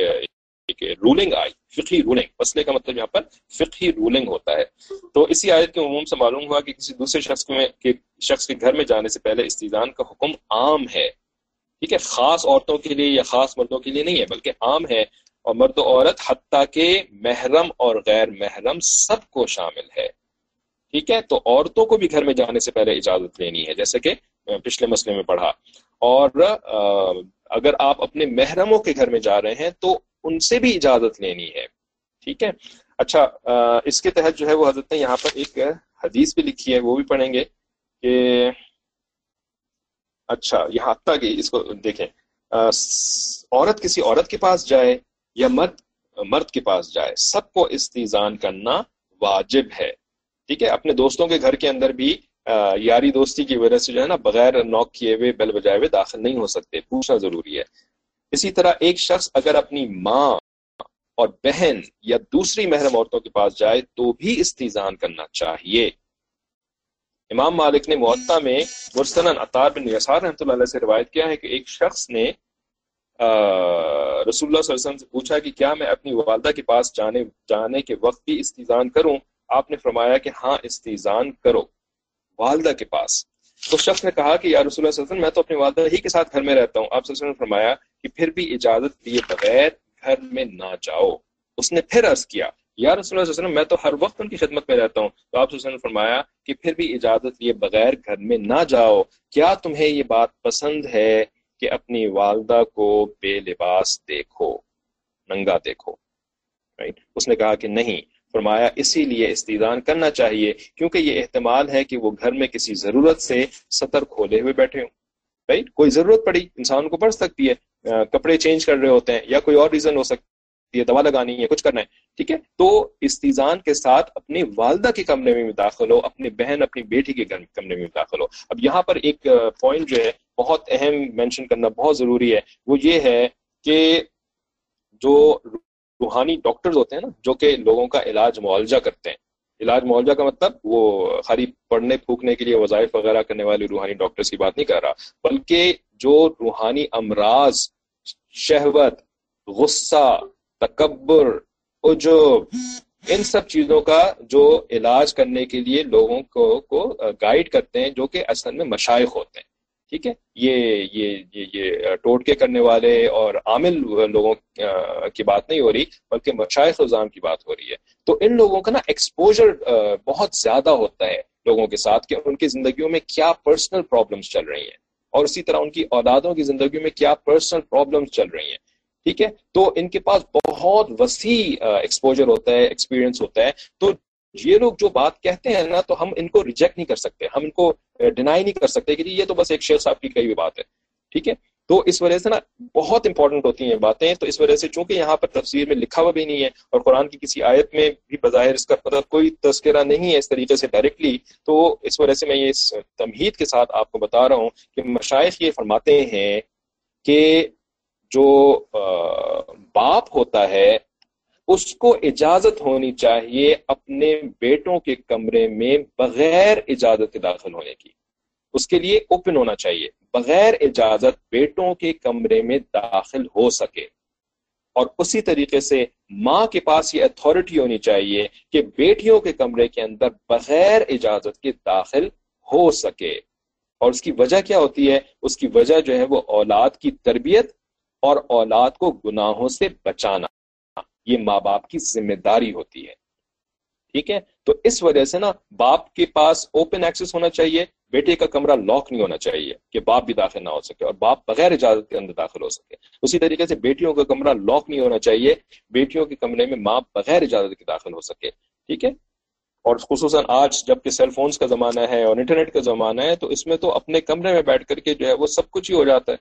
ایک رولنگ آئی فقی رولنگ مسئلے کا مطلب یہاں پر فقی رولنگ ہوتا ہے۔ تو اسی آیت کے عموم سے معلوم ہوا کہ کسی دوسرے شخص میں کہ شخص کے گھر میں جانے سے پہلے استیزان کا حکم عام ہے۔ ٹھیک ہے؟ خاص عورتوں کے لیے یا خاص مردوں کے لیے نہیں ہے، بلکہ عام ہے۔ اور مرد و عورت حتیٰ کہ محرم اور غیر محرم سب کو شامل ہے۔ ٹھیک ہے؟ تو عورتوں کو بھی گھر میں جانے سے پہلے اجازت لینی ہے، جیسے کہ پچھلے مسئلے میں پڑھا۔ اور اگر آپ اپنے محرموں کے گھر میں جا رہے ہیں تو ان سے بھی اجازت لینی ہے۔ ٹھیک ہے؟ اچھا اس کے تحت جو ہے وہ حضرت نے یہاں پر ایک حدیث بھی لکھی ہے، وہ بھی پڑھیں گے کہ اچھا یہاں تک اس کو دیکھیں۔ عورت کسی عورت کے پاس جائے یا مرد مرد کے پاس جائے، سب کو استیزان کرنا واجب ہے۔ ٹھیک ہے؟ اپنے دوستوں کے گھر کے اندر بھی یاری دوستی کی وجہ سے جو ہے نا، بغیر نوک کیے ہوئے، بل بجائے ہوئے داخل نہیں ہو سکتے، پوچھنا ضروری ہے۔ اسی طرح ایک شخص اگر اپنی ماں اور بہن یا دوسری محرم عورتوں کے پاس جائے تو بھی استیزان کرنا چاہیے۔ امام مالک نے معطا میں مرسن اطار بن یسار رحمۃ اللہ علیہ سے روایت کیا ہے کہ ایک شخص نے رسول اللہ صلی اللہ علیہ وسلم سے پوچھا کہ کیا میں اپنی والدہ کے پاس جانے جانے کے وقت بھی استیزان کروں؟ آپ نے فرمایا کہ ہاں استیزان کرو۔ والدہ کے پاس۔ تو شخص نے کہا کہ یا رسول اللہ صلی اللہ علیہ وسلم، میں تو اپنی والدہ ہی کے ساتھ گھر میں رہتا ہوں۔ آپ صلی اللہ علیہ وسلم نے فرمایا کہ پھر بھی اجازت دیے بغیر گھر میں نہ جاؤ۔ اس نے پھر عرض کیا، یا رسول اللہ علیہ وسلم، میں تو ہر وقت ان کی خدمت میں رہتا ہوں۔ تو آپ نے فرمایا کہ پھر بھی اجازت لیے بغیر گھر میں نہ جاؤ۔ کیا تمہیں یہ بات پسند ہے کہ اپنی والدہ کو بے لباس دیکھو، ننگا دیکھو؟ اس نے کہا کہ نہیں فرمایا، اسی لیے استیدان کرنا چاہیے، کیونکہ یہ احتمال ہے کہ وہ گھر میں کسی ضرورت سے سطر کھولے ہوئے بیٹھے ہوں۔ رائٹ کوئی ضرورت پڑی، انسان کو پڑھ سکتی ہے کپڑے چینج کر رہے ہوتے ہیں یا کوئی اور ریزن ہو سکتا یہ دوا لگانی ہے، کچھ کرنا ہے، ٹھیک ہے؟ تو استیزان کے ساتھ اپنی والدہ کے کمرے میں داخل ہو، اپنی بہن، اپنی بیٹی کے کمرے میں داخل ہو۔ اب یہاں پر ایک پوائنٹ جو ہے، بہت اہم مینشن کرنا بہت ضروری ہے۔ وہ یہ ہے کہ جو روحانی ڈاکٹرز ہوتے ہیں نا، جو کہ لوگوں کا علاج معالجہ کرتے ہیں۔ علاج معالجہ کا مطلب وہ خالی پڑھنے، پھونکنے کے لیے وظائف وغیرہ کرنے والے روحانی ڈاکٹرز کی بات نہیں کر رہا، بلکہ جو روحانی امراض، شہوت، غصہ، تکبر، عجب، ان سب چیزوں کا جو علاج کرنے کے لیے لوگوں کو کو گائیڈ کرتے ہیں، جو کہ اصل میں مشائق ہوتے ہیں۔ ٹھیک ہے؟ یہ یہ یہ یہ ٹوٹکے کرنے والے اور عامل لوگوں کی بات نہیں ہو رہی، بلکہ مشائق نظام کی بات ہو رہی ہے۔ تو ان لوگوں کا نا ایکسپوجر بہت زیادہ ہوتا ہے لوگوں کے ساتھ کہ ان کی زندگیوں میں کیا پرسنل پرابلمس چل رہی ہیں اور اسی طرح ان کی اولادوں کی زندگیوں میں کیا پرسنل پرابلمس چل رہی ہیں۔ ٹھیک ہے؟ تو ان کے پاس بہت وسیع ایکسپوجر ہوتا ہے ایکسپیرینس ہوتا ہے۔ تو یہ لوگ جو بات کہتے ہیں نا، تو ہم ان کو ریجیکٹ نہیں کر سکتے، ہم ان کو ڈینائی نہیں کر سکتے کہ جی یہ تو بس ایک شیخ صاحب کی کئی بات ہے، ٹھیک ہے؟ تو اس وجہ سے نا بہت امپورٹنٹ ہوتی ہیں باتیں، تو اس وجہ سے چونکہ یہاں پر تفسیر میں لکھا ہوا بھی نہیں ہے اور قرآن کی کسی آیت میں بھی بظاہر اس کا مطلب کوئی تذکرہ نہیں ہے اس طریقے سے ڈائریکٹلی تو اس وجہ سے میں یہ اس تمہید کے ساتھ آپ کو بتا رہا ہوں کہ مشائق یہ فرماتے ہیں کہ جو باپ ہوتا ہے اس کو اجازت ہونی چاہیے اپنے بیٹوں کے کمرے میں بغیر اجازت کے داخل ہونے کی۔ اس کے لیے اوپن ہونا چاہیے، بغیر اجازت بیٹوں کے کمرے میں داخل ہو سکے۔ اور اسی طریقے سے ماں کے پاس یہ اتھارٹی ہونی چاہیے کہ بیٹیوں کے کمرے کے اندر بغیر اجازت کے داخل ہو سکے۔ اور اس کی وجہ کیا ہوتی ہے؟ اس کی وجہ جو ہے وہ اولاد کی تربیت اور اولاد کو گناہوں سے بچانا۔ یہ ماں باپ کی ذمہ داری ہوتی ہے۔ ٹھیک ہے؟ تو اس وجہ سے نا باپ کے پاس اوپن ایکسس ہونا چاہیے، بیٹے کا کمرہ لاک نہیں ہونا چاہیے کہ باپ بھی داخل نہ ہو سکے اور باپ بغیر اجازت کے اندر داخل ہو سکے۔ اسی طریقے سے بیٹیوں کا کمرہ لاک نہیں ہونا چاہیے، بیٹیوں کے کمرے میں ماں بغیر اجازت کے داخل ہو سکے۔ ٹھیک ہے؟ اور خصوصاً آج جبکہ سیل فونز کا زمانہ ہے اور انٹرنیٹ کا زمانہ ہے، تو اس میں تو اپنے کمرے میں بیٹھ کر کے جو ہے وہ سب کچھ ہی ہو جاتا ہے۔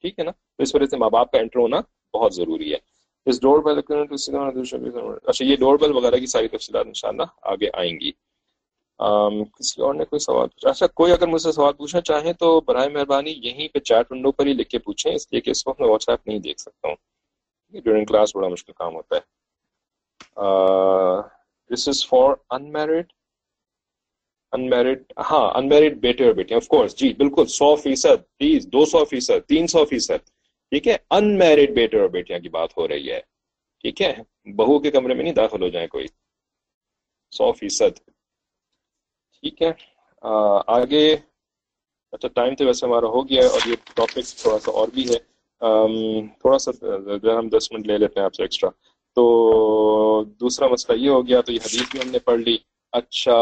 ٹھیک ہے نا؟ تو اس وجہ سے ماں باپ کا انٹر ہونا بہت ضروری ہے۔ اس ڈور بیل اچھا یہ ڈور بیل وغیرہ کی ساری تفصیلات انشاءاللہ آگے آئیں گی۔ کسی اور نے کوئی سوال پوچھا؟ اچھا کوئی اگر مجھ سے سوال پوچھنا چاہیں تو برائے مہربانی یہیں پہ چیٹ ونڈو پر ہی لکھ کے پوچھیں، اس لیے کہ اس وقت میں واٹس ایپ نہیں دیکھ سکتا ہوں۔ ڈیورنگ کلاس بڑا مشکل کام ہوتا ہے۔ This is for unmarried unmarried ہاں ان میرڈ بیٹے اور بیٹے آف کورس جی بالکل، سو فیصد پلیز دو سو فیصد، تین سو فیصد۔ ٹھیک ہے؟ ان میرڈ بیٹے اور بیٹیاں کی بات ہو رہی ہے۔ ٹھیک ہے؟ بہو کے کمرے میں نہیں داخل ہو جائیں کوئی۔ سو فیصد۔ ٹھیک ہے؟ آگے۔ اچھا ٹائم تو ویسے ہمارا ہو گیا ہے اور یہ ٹاپک تھوڑا سا اور بھی ہے۔ تھوڑا سا ہم دس منٹ لے لیتے ہیں آپ سے ایکسٹرا تو دوسرا مسئلہ یہ ہو گیا، تو یہ حدیث بھی ہم نے پڑھ لی۔ اچھا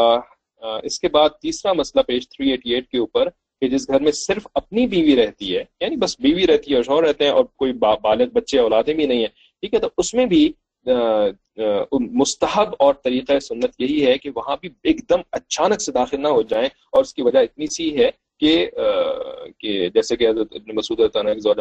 اس کے بعد تیسرا مسئلہ پیج 388 کے اوپر۔ کہ جس گھر میں صرف اپنی بیوی رہتی ہے یعنی بس بیوی رہتی ہے اور شوہر رہتے ہیں اور کوئی بالغ بچے اولادیں بھی نہیں ہیں، ٹھیک ہے؟ تو اس میں بھی مستحب اور طریقہ سنت یہی ہے کہ وہاں بھی ایک دم اچانک سے داخل نہ ہو جائیں اور اس کی وجہ اتنی سی ہے کہ جیسے کہ حضرت ابن مسعود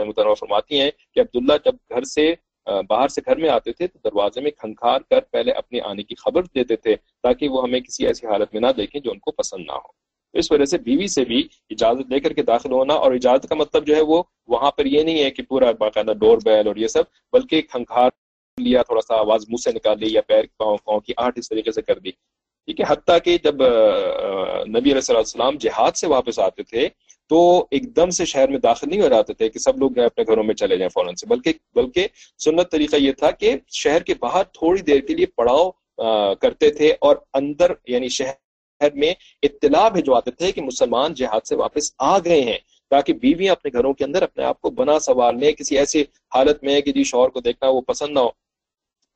مطالعہ فرماتی ہیں کہ عبداللہ جب گھر سے باہر سے گھر میں آتے تھے تو دروازے میں کھنکھار کر پہلے اپنے آنے کی خبر دیتے تھے تاکہ وہ ہمیں کسی ایسی حالت میں نہ دیکھیں جو ان کو پسند نہ ہو۔ اس وجہ سے بیوی سے بھی اجازت لے کر کے داخل ہونا اور اجازت کا مطلب جو ہے وہ وہاں پر یہ نہیں ہے کہ پورا باقاعدہ ڈور بیل اور یہ سب، بلکہ کھنکھار لیا، تھوڑا سا آواز منہ سے نکال لی یا پیر پاؤں پاؤں کی آٹھ اس طریقے سے کر دی۔ ٹھیک ہے؟ حتیٰ کہ جب نبی علیہ السلام جہاد سے واپس آتے تھے، تو ایک دم سے شہر میں داخل نہیں ہو جاتے تھے کہ سب لوگ اپنے گھروں میں چلے جائیں فوراً سے، بلکہ بلکہ سنت طریقہ یہ تھا کہ شہر کے باہر تھوڑی دیر کے لیے پڑاؤ کرتے تھے اور اندر یعنی شہر میں اطلاع بھجواتے تھے کہ مسلمان جہاد سے واپس آ گئے ہیں، تاکہ بیویاں اپنے گھروں کے اندر اپنے آپ کو بنا سوال لیں کسی ایسی حالت میں کہ جی شوہر کو دیکھنا وہ پسند نہ ہو،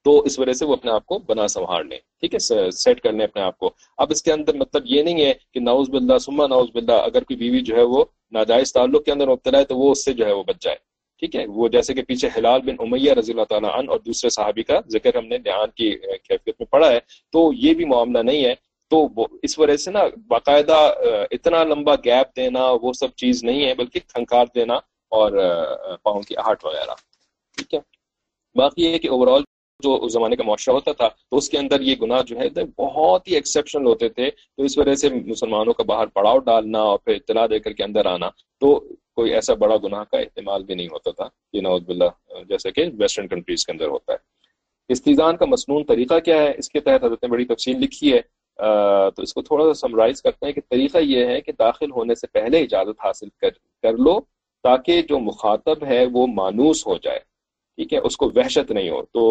تو اس وجہ سے وہ اپنے آپ کو بنا سنبھال لیں۔ ٹھیک ہے سیٹ کر لیں اپنے آپ کو۔ اب اس کے اندر مطلب یہ نہیں ہے کہ ناؤز بلّہ سما ناؤز بلّہ اگر کوئی بیوی جو ہے وہ ناجائز تعلق کے اندر مبتلا ہے تو وہ اس سے جو ہے وہ بچ جائے۔ ٹھیک ہے، وہ جیسے کہ پیچھے حلال بن امیہ رضی اللہ تعالیٰ عنہ اور دوسرے صحابی کا ذکر ہم نے دھیان کی کیفیت میں پڑھا ہے، تو یہ بھی معاملہ نہیں ہے تو اس وجہ سے نا باقاعدہ اتنا لمبا گیپ دینا، وہ سب چیز نہیں ہے، بلکہ کھنکار دینا اور پاؤں کی آہٹ وغیرہ۔ ٹھیک ہے؟ باقی یہ ہے کہ اوور آل جو اس زمانے کا معاشرہ ہوتا تھا، تو اس کے اندر یہ گناہ جو ہے بہت ہی ایکسیپشن ہوتے تھے۔ تو اس وجہ سے مسلمانوں کا باہر پڑاؤ ڈالنا اور پھر اطلاع دے کر کے اندر آنا، تو کوئی ایسا بڑا گناہ کا احتمال بھی نہیں ہوتا تھا یہ نوز بلّہ جیسے کہ ویسٹرن کنٹریز کے اندر ہوتا ہے۔ استیزان کا مصنون طریقہ کیا ہے؟ اس کے تحت حضرت نے بڑی تفصیل لکھی ہے۔ تو اس کو تھوڑا سا سمرائز کرتے ہیں کہ طریقہ یہ ہے کہ داخل ہونے سے پہلے اجازت حاصل کر کر لو تاکہ جو مخاطب ہے وہ مانوس ہو جائے، ٹھیک ہے، اس کو وحشت نہیں ہو۔ تو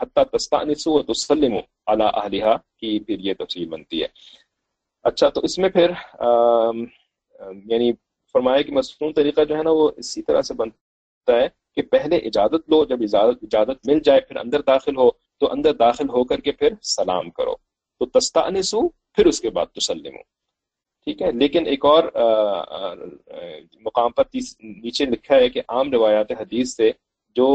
حتیٰ تستانس و تسلم اعلیٰ اہلیہ کی پھر یہ تفصیل بنتی ہے۔ اچھا تو اس میں پھر یعنی فرمایا کہ مصنون طریقہ جو ہے نا وہ اسی طرح سے بنتا ہے کہ پہلے اجازت لو، جب اجازت اجازت مل جائے، پھر اندر داخل ہو، تو اندر داخل ہو کر کے پھر سلام کرو۔ تو تستانسو پھر اس کے بعد تسلم ٹھیک ہے؟ لیکن ایک اور مقام پر نیچے لکھا ہے کہ عام روایات حدیث سے جو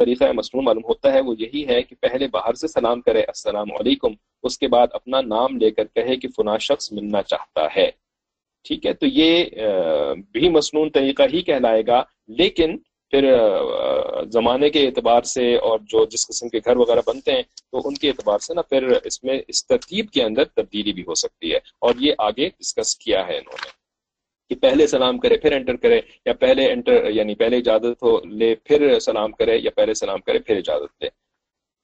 طریقہ مصنوع معلوم ہوتا ہے، وہ یہی ہے کہ پہلے باہر سے سلام کرے، السلام علیکم، اس کے بعد اپنا نام لے کر کہے کہ فنا شخص ملنا چاہتا ہے۔ ٹھیک ہے؟ تو یہ بھی مصنون طریقہ ہی کہلائے گا، لیکن پھر زمانے کے اعتبار سے اور جو جس قسم کے گھر وغیرہ بنتے ہیں، تو ان کے اعتبار سے نا پھر اس میں اس ترتیب کے اندر تبدیلی بھی ہو سکتی ہے اور یہ آگے ڈسکس کیا ہے انہوں نے کہ پہلے سلام کرے، پھر انٹر کرے یا پہلے انٹر یعنی پہلے اجازت ہو لے، پھر سلام کرے یا پہلے سلام کرے، پھر اجازت لے۔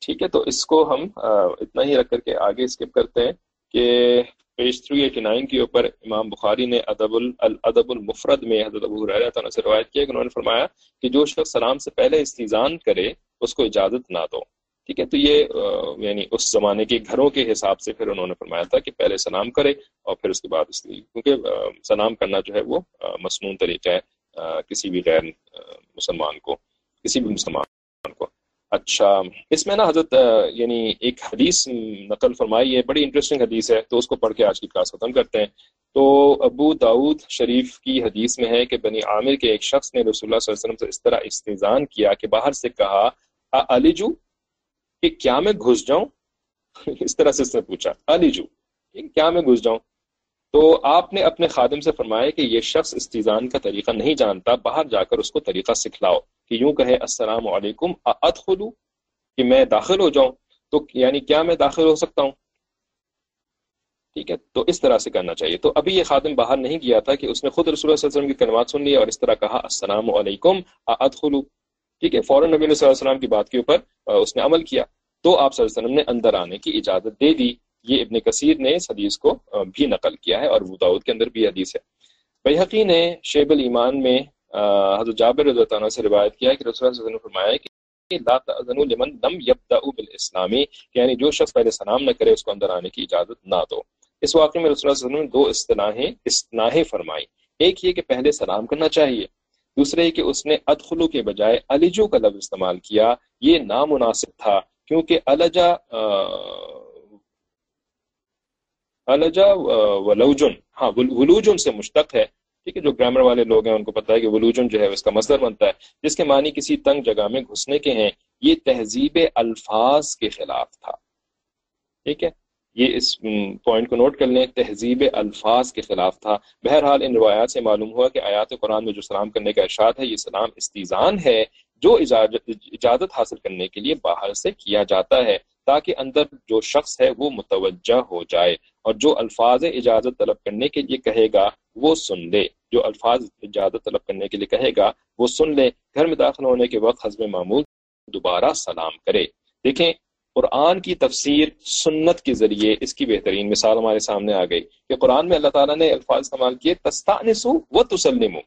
ٹھیک ہے، تو اس کو ہم اتنا ہی رکھ کر کے آگے اسکپ کرتے ہیں کہ پیج 389 کے اوپر امام بخاری نے ادب الادب المفرد میں حضرت ابو تعالیٰ سے روایت کیا کہ انہوں نے فرمایا کہ جو شخص سلام سے پہلے استیزان کرے، اس کو اجازت نہ دو۔ ٹھیک ہے؟ تو یہ یعنی اس زمانے کے گھروں کے حساب سے پھر انہوں نے فرمایا تھا کہ پہلے سلام کرے اور پھر اس کے بعد اس کیونکہ سلام کرنا جو ہے وہ مصنون طریقہ ہے کسی بھی غیر مسلمان کو، کسی بھی مسلمان کو۔ اچھا اس میں نا حضرت یعنی ایک حدیث نقل فرمائی ہے بڑی انٹرسٹنگ حدیث ہے، تو اس کو پڑھ کے آج کی کلاس ختم کرتے ہیں۔ تو ابو داود شریف کی حدیث میں ہے کہ بنی عامر کے ایک شخص نے رسول اللہ صلی اللہ علیہ وسلم سے اس طرح استضان کیا کہ باہر سے کہا علی جو کہ کیا میں گھس جاؤں؟ اس طرح سے اس نے پوچھا علی جو کیا میں گھس جاؤں؟ تو آپ نے اپنے خادم سے فرمایا کہ یہ شخص استیزان کا طریقہ نہیں جانتا، باہر جا کر اس کو طریقہ سکھلاؤ۔ کہ یوں کہے، السلام علیکم ادخلو کہ میں داخل ہو جاؤں۔ تو یعنی کیا میں داخل ہو سکتا ہوں؟ ٹھیک ہے، تو اس طرح سے کرنا چاہیے۔ تو ابھی یہ خادم باہر نہیں گیا تھا کہ اس نے خود رسول اللہ صلی اللہ علیہ وسلم کی کلمات سن لی اور اس طرح کہا، السلام علیکم ادخلو ٹھیک ہے، فوراً نبی علیہ السلام کی بات کے اوپر اس نے عمل کیا۔ تو آپ صلی اللہ علیہ وسلم نے اندر آنے کی اجازت دے دی۔ یہ ابن کثیر نے اس حدیث کو بھی نقل کیا ہے اور وہ داود کے اندر بھی حدیث ہے۔ بحقی نے شیب الایمان میں حضرت جابر رضی اللہ عنہ سے روایت کیا کہ رسول اللہ صلی اللہ علیہ وسلم نے فرمایا کہ لا تأذنوا لمن لم يبدأ بالاسلامی یعنی جو شخص پہلے سلام نہ کرے اس کو اندر آنے کی اجازت نہ دو۔ اس واقعے میں رسول اللہ صلی اللہ علیہ وسلم نے دو اصطلاحیں اصطلاحیں فرمائی ایک یہ کہ پہلے سلام کرنا چاہیے، دوسرے کہ اس نے ادخلو کے بجائے الجو کا لفظ استعمال کیا، یہ نامناسب تھا، کیونکہ الجا الجا ولوجن ہاں ولوجن سے مشتق ہے۔ ٹھیک ہے، جو گرامر والے لوگ ہیں، ان کو پتا ہے کہ ولوجن جو ہے اس کا مصدر بنتا ہے، جس کے معنی کسی تنگ جگہ میں گھسنے کے ہیں۔ یہ تہذیب الفاظ کے خلاف تھا۔ ٹھیک ہے؟ یہ اس پوائنٹ کو نوٹ کر لیں، تہذیب الفاظ کے خلاف تھا۔ بہرحال ان روایات سے معلوم ہوا کہ آیات قرآن میں جو سلام کرنے کا ارشاد ہے، یہ سلام استیزان ہے، جو اجازت حاصل کرنے کے لیے باہر سے کیا جاتا ہے۔ تاکہ اندر جو شخص ہے وہ متوجہ ہو جائے اور جو الفاظ اجازت طلب کرنے کے لیے کہے گا وہ سن لے۔ جو الفاظ اجازت طلب کرنے کے لیے کہے گا وہ سن لے۔ گھر میں داخل ہونے کے وقت حزب معمول دوبارہ سلام کرے۔ دیکھیں، قرآن کی تفسیر سنت کے ذریعے اس کی بہترین مثال ہمارے سامنے آ گئی کہ قرآن میں اللہ تعالیٰ نے الفاظ استعمال کیے تستانسو و تسلمو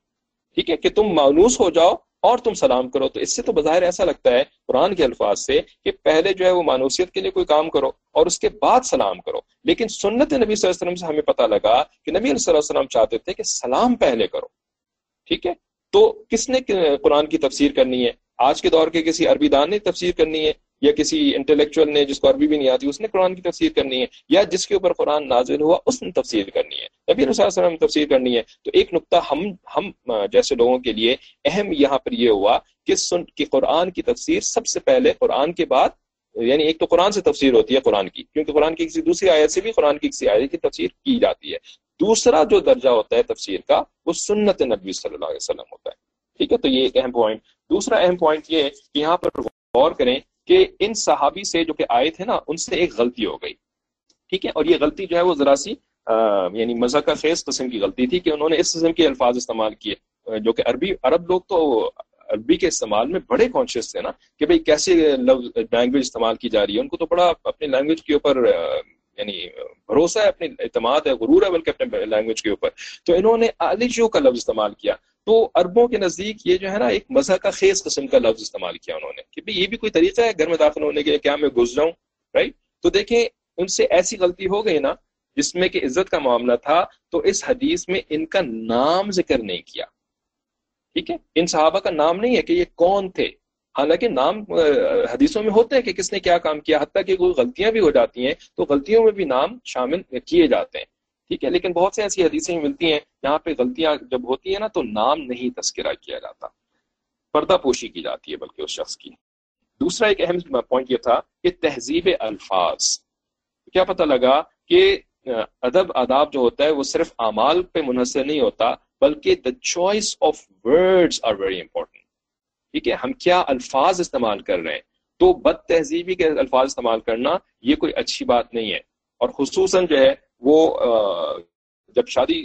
ٹھیک ہے، کہ تم مانوس ہو جاؤ اور تم سلام کرو۔ تو اس سے تو بظاہر ایسا لگتا ہے قرآن کے الفاظ سے کہ پہلے جو ہے وہ مانوسیت کے لیے کوئی کام کرو اور اس کے بعد سلام کرو۔ لیکن سنت نبی صلی اللہ علیہ وسلم سے ہمیں پتہ لگا کہ نبی صلی اللہ علیہ وسلم چاہتے تھے کہ سلام پہلے کرو۔ ٹھیک ہے؟ تو کس نے قرآن کی تفسیر کرنی ہے؟ آج کے دور کے کسی عربی دان نے تفسیر کرنی ہے۔ یا کسی انٹلیکچوئل نے جس کو عربی بھی نہیں آتی، اس نے قرآن کی تفسیر کرنی ہے، یا جس کے اوپر قرآن نازل ہوا، اس نے تفسیر کرنی ہے۔ نبی علیہ وسلم تفسیر کرنی ہے۔ تو ایک نقطہ ہم ہم جیسے لوگوں کے لیے اہم یہاں پر یہ ہوا کہ سن، کہ قرآن کی تفسیر سب سے پہلے قرآن کے بعد یعنی ایک تو قرآن سے تفسیر ہوتی ہے قرآن کی، کیونکہ قرآن کی کسی دوسری آیت سے بھی قرآن کی کسی آیت کی تفسیر کی جاتی ہے۔ دوسرا جو درجہ ہوتا ہے تفسیر کا، وہ سنت نبی صلی اللہ علیہ وسلم ہوتا ہے۔ ٹھیک ہے؟ تو یہ ایک اہم پوائنٹ دوسرا اہم پوائنٹ یہ کہ یہاں پر غور کریں کہ ان صحابی سے جو کہ آئے تھے نا، ان سے ایک غلطی ہو گئی۔ ٹھیک ہے؟ اور یہ غلطی جو ہے وہ ذرا سی یعنی مزہ کا خیز قسم کی غلطی تھی کہ انہوں نے اس قسم کے الفاظ استعمال کیے۔ جو کہ عربی، عرب لوگ تو عربی کے استعمال میں بڑے کانشیس تھے نا کہ بھئی کیسے لینگویج استعمال کی جا رہی ہے۔ ان کو تو بڑا اپنی لینگویج کے اوپر یعنی بھروسہ ہے، اپنی اعتماد ہے، غرور ہے، بلکہ اپنے لینگویج کے اوپر۔ تو انہوں نے آلیجیو کا لفظ استعمال کیا تو اربوں کے نزدیک یہ جو ہے نا ایک مزہ کا خیز قسم کا لفظ استعمال کیا انہوں نے کہ یہ بھی کوئی طریقہ ہے، گھر میں داخل ہونے کے کیا ہاں میں گھس جاؤں رائٹ تو دیکھیں ان سے ایسی غلطی ہو گئی نا جس میں کہ عزت کا معاملہ تھا، تو اس حدیث میں ان کا نام ذکر نہیں کیا۔ ٹھیک ہے؟ ان صحابہ کا نام نہیں ہے کہ یہ کون تھے۔ حالانکہ نام حدیثوں میں ہوتے ہیں کہ کس نے کیا کام کیا، حتیٰ کہ کوئی غلطیاں بھی ہو جاتی ہیں تو غلطیوں میں بھی نام شامل کیے جاتے ہیں۔ ٹھیک ہے، لیکن بہت سے ایسی حدیثیں ملتی ہیں، جہاں پہ غلطیاں جب ہوتی ہیں نا تو نام نہیں تذکرہ کیا جاتا، پردہ پوشی کی جاتی ہے بلکہ اس شخص کی۔ دوسرا ایک اہم پوائنٹ یہ تھا کہ تہذیب الفاظ۔ کیا پتہ لگا کہ ادب، آداب جو ہوتا ہے وہ صرف اعمال پہ منحصر نہیں ہوتا، بلکہ the choice of words are very important ٹھیک ہے، ہم کیا الفاظ استعمال کر رہے ہیں؟ تو بد تہذیبی کے الفاظ استعمال کرنا یہ کوئی اچھی بات نہیں ہے۔ اور خصوصاً جو ہے وہ جب شادی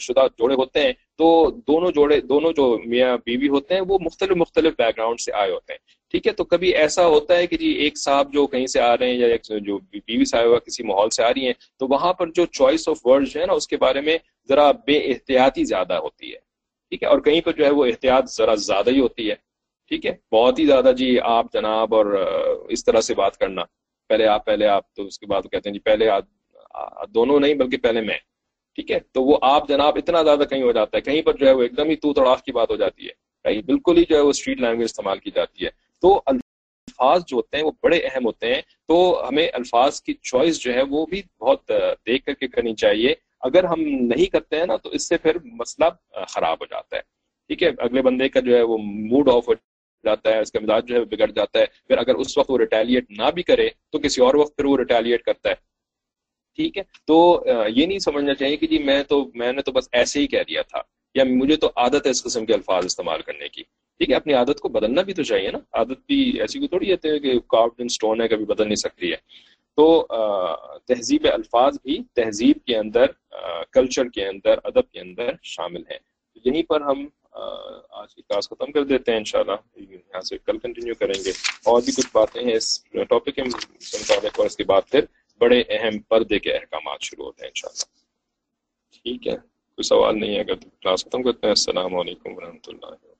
شدہ جوڑے ہوتے ہیں تو دونوں جوڑے، دونوں جو میاں بیوی ہوتے ہیں وہ مختلف مختلف بیک گراؤنڈ سے آئے ہوتے ہیں، ٹھیک ہے؟ تو کبھی ایسا ہوتا ہے کہ جی ایک صاحب جو کہیں سے آ رہے ہیں یا ایک جو بیوی صاحب کسی ماحول سے آ رہی ہیں، تو وہاں پر جو چوائس آف ورڈ ہے نا، اس کے بارے میں ذرا بے احتیاطی زیادہ ہوتی ہے، ٹھیک ہے؟ اور کہیں پر جو ہے وہ احتیاط ذرا زیادہ ہی ہوتی ہے، ٹھیک ہے؟ بہت ہی زیادہ جی آپ جناب اور اس طرح سے بات کرنا، پہلے آپ پہلے آپ تو اس کے بعد کہتے ہیں جی پہلے آپ دونوں نہیں بلکہ پہلے میں۔ ٹھیک ہے؟ تو وہ آپ جناب اتنا زیادہ کہیں ہو جاتا ہے، کہیں پر جو ہے وہ ایک دم ہی تو تڑاف کی بات ہو جاتی ہے بالکل ہی جو ہے وہ اسٹریٹ لینگویج استعمال کی جاتی ہے۔ تو الفاظ جو ہوتے ہیں وہ بڑے اہم ہوتے ہیں، تو ہمیں الفاظ کی چوائس جو ہے وہ بھی بہت دیکھ کر کے کرنی چاہیے۔ اگر ہم نہیں کرتے ہیں نا، تو اس سے پھر مسئلہ خراب ہو جاتا ہے۔ ٹھیک ہے؟ اگلے بندے کا جو ہے وہ موڈ آف ہو جاتا ہے، اس کا مزاج جو ہے بگڑ جاتا ہے۔ پھر اگر اس وقت وہ ریٹیلیٹ نہ بھی کرے، تو کسی اور وقت پھر وہ ریٹیلیٹ کرتا ہے۔ ٹھیک ہے؟ تو یہ نہیں سمجھنا چاہیے کہ جی میں تو، میں نے تو بس ایسے ہی کہہ دیا تھا۔ یا مجھے تو عادت ہے اس قسم کے الفاظ استعمال کرنے کی۔ ٹھیک ہے؟ اپنی عادت کو بدلنا بھی تو چاہیے نا۔ عادت بھی ایسی کو تھوڑی ہے کہ ان اسٹون ہے، کبھی بدل نہیں سکتی ہے۔ تو تہذیب الفاظ بھی تہذیب کے اندر کلچر کے اندر، ادب کے اندر شامل ہے یہیں پر ہم آج کی کلاس ختم کر دیتے ہیں انشاءاللہ۔ یہاں سے کل کنٹینیو کریں گے۔ اور بھی کچھ باتیں ہیں اس ٹاپک کے متعلق اور اس کے بعد پھر بڑے اہم پردے کے احکامات شروع ہوتے ہیں انشاءاللہ۔ ٹھیک ہے، کوئی سوال نہیں ہے، اگر کلاس ختم کرتے ہیں، السلام علیکم ورحمۃ اللہ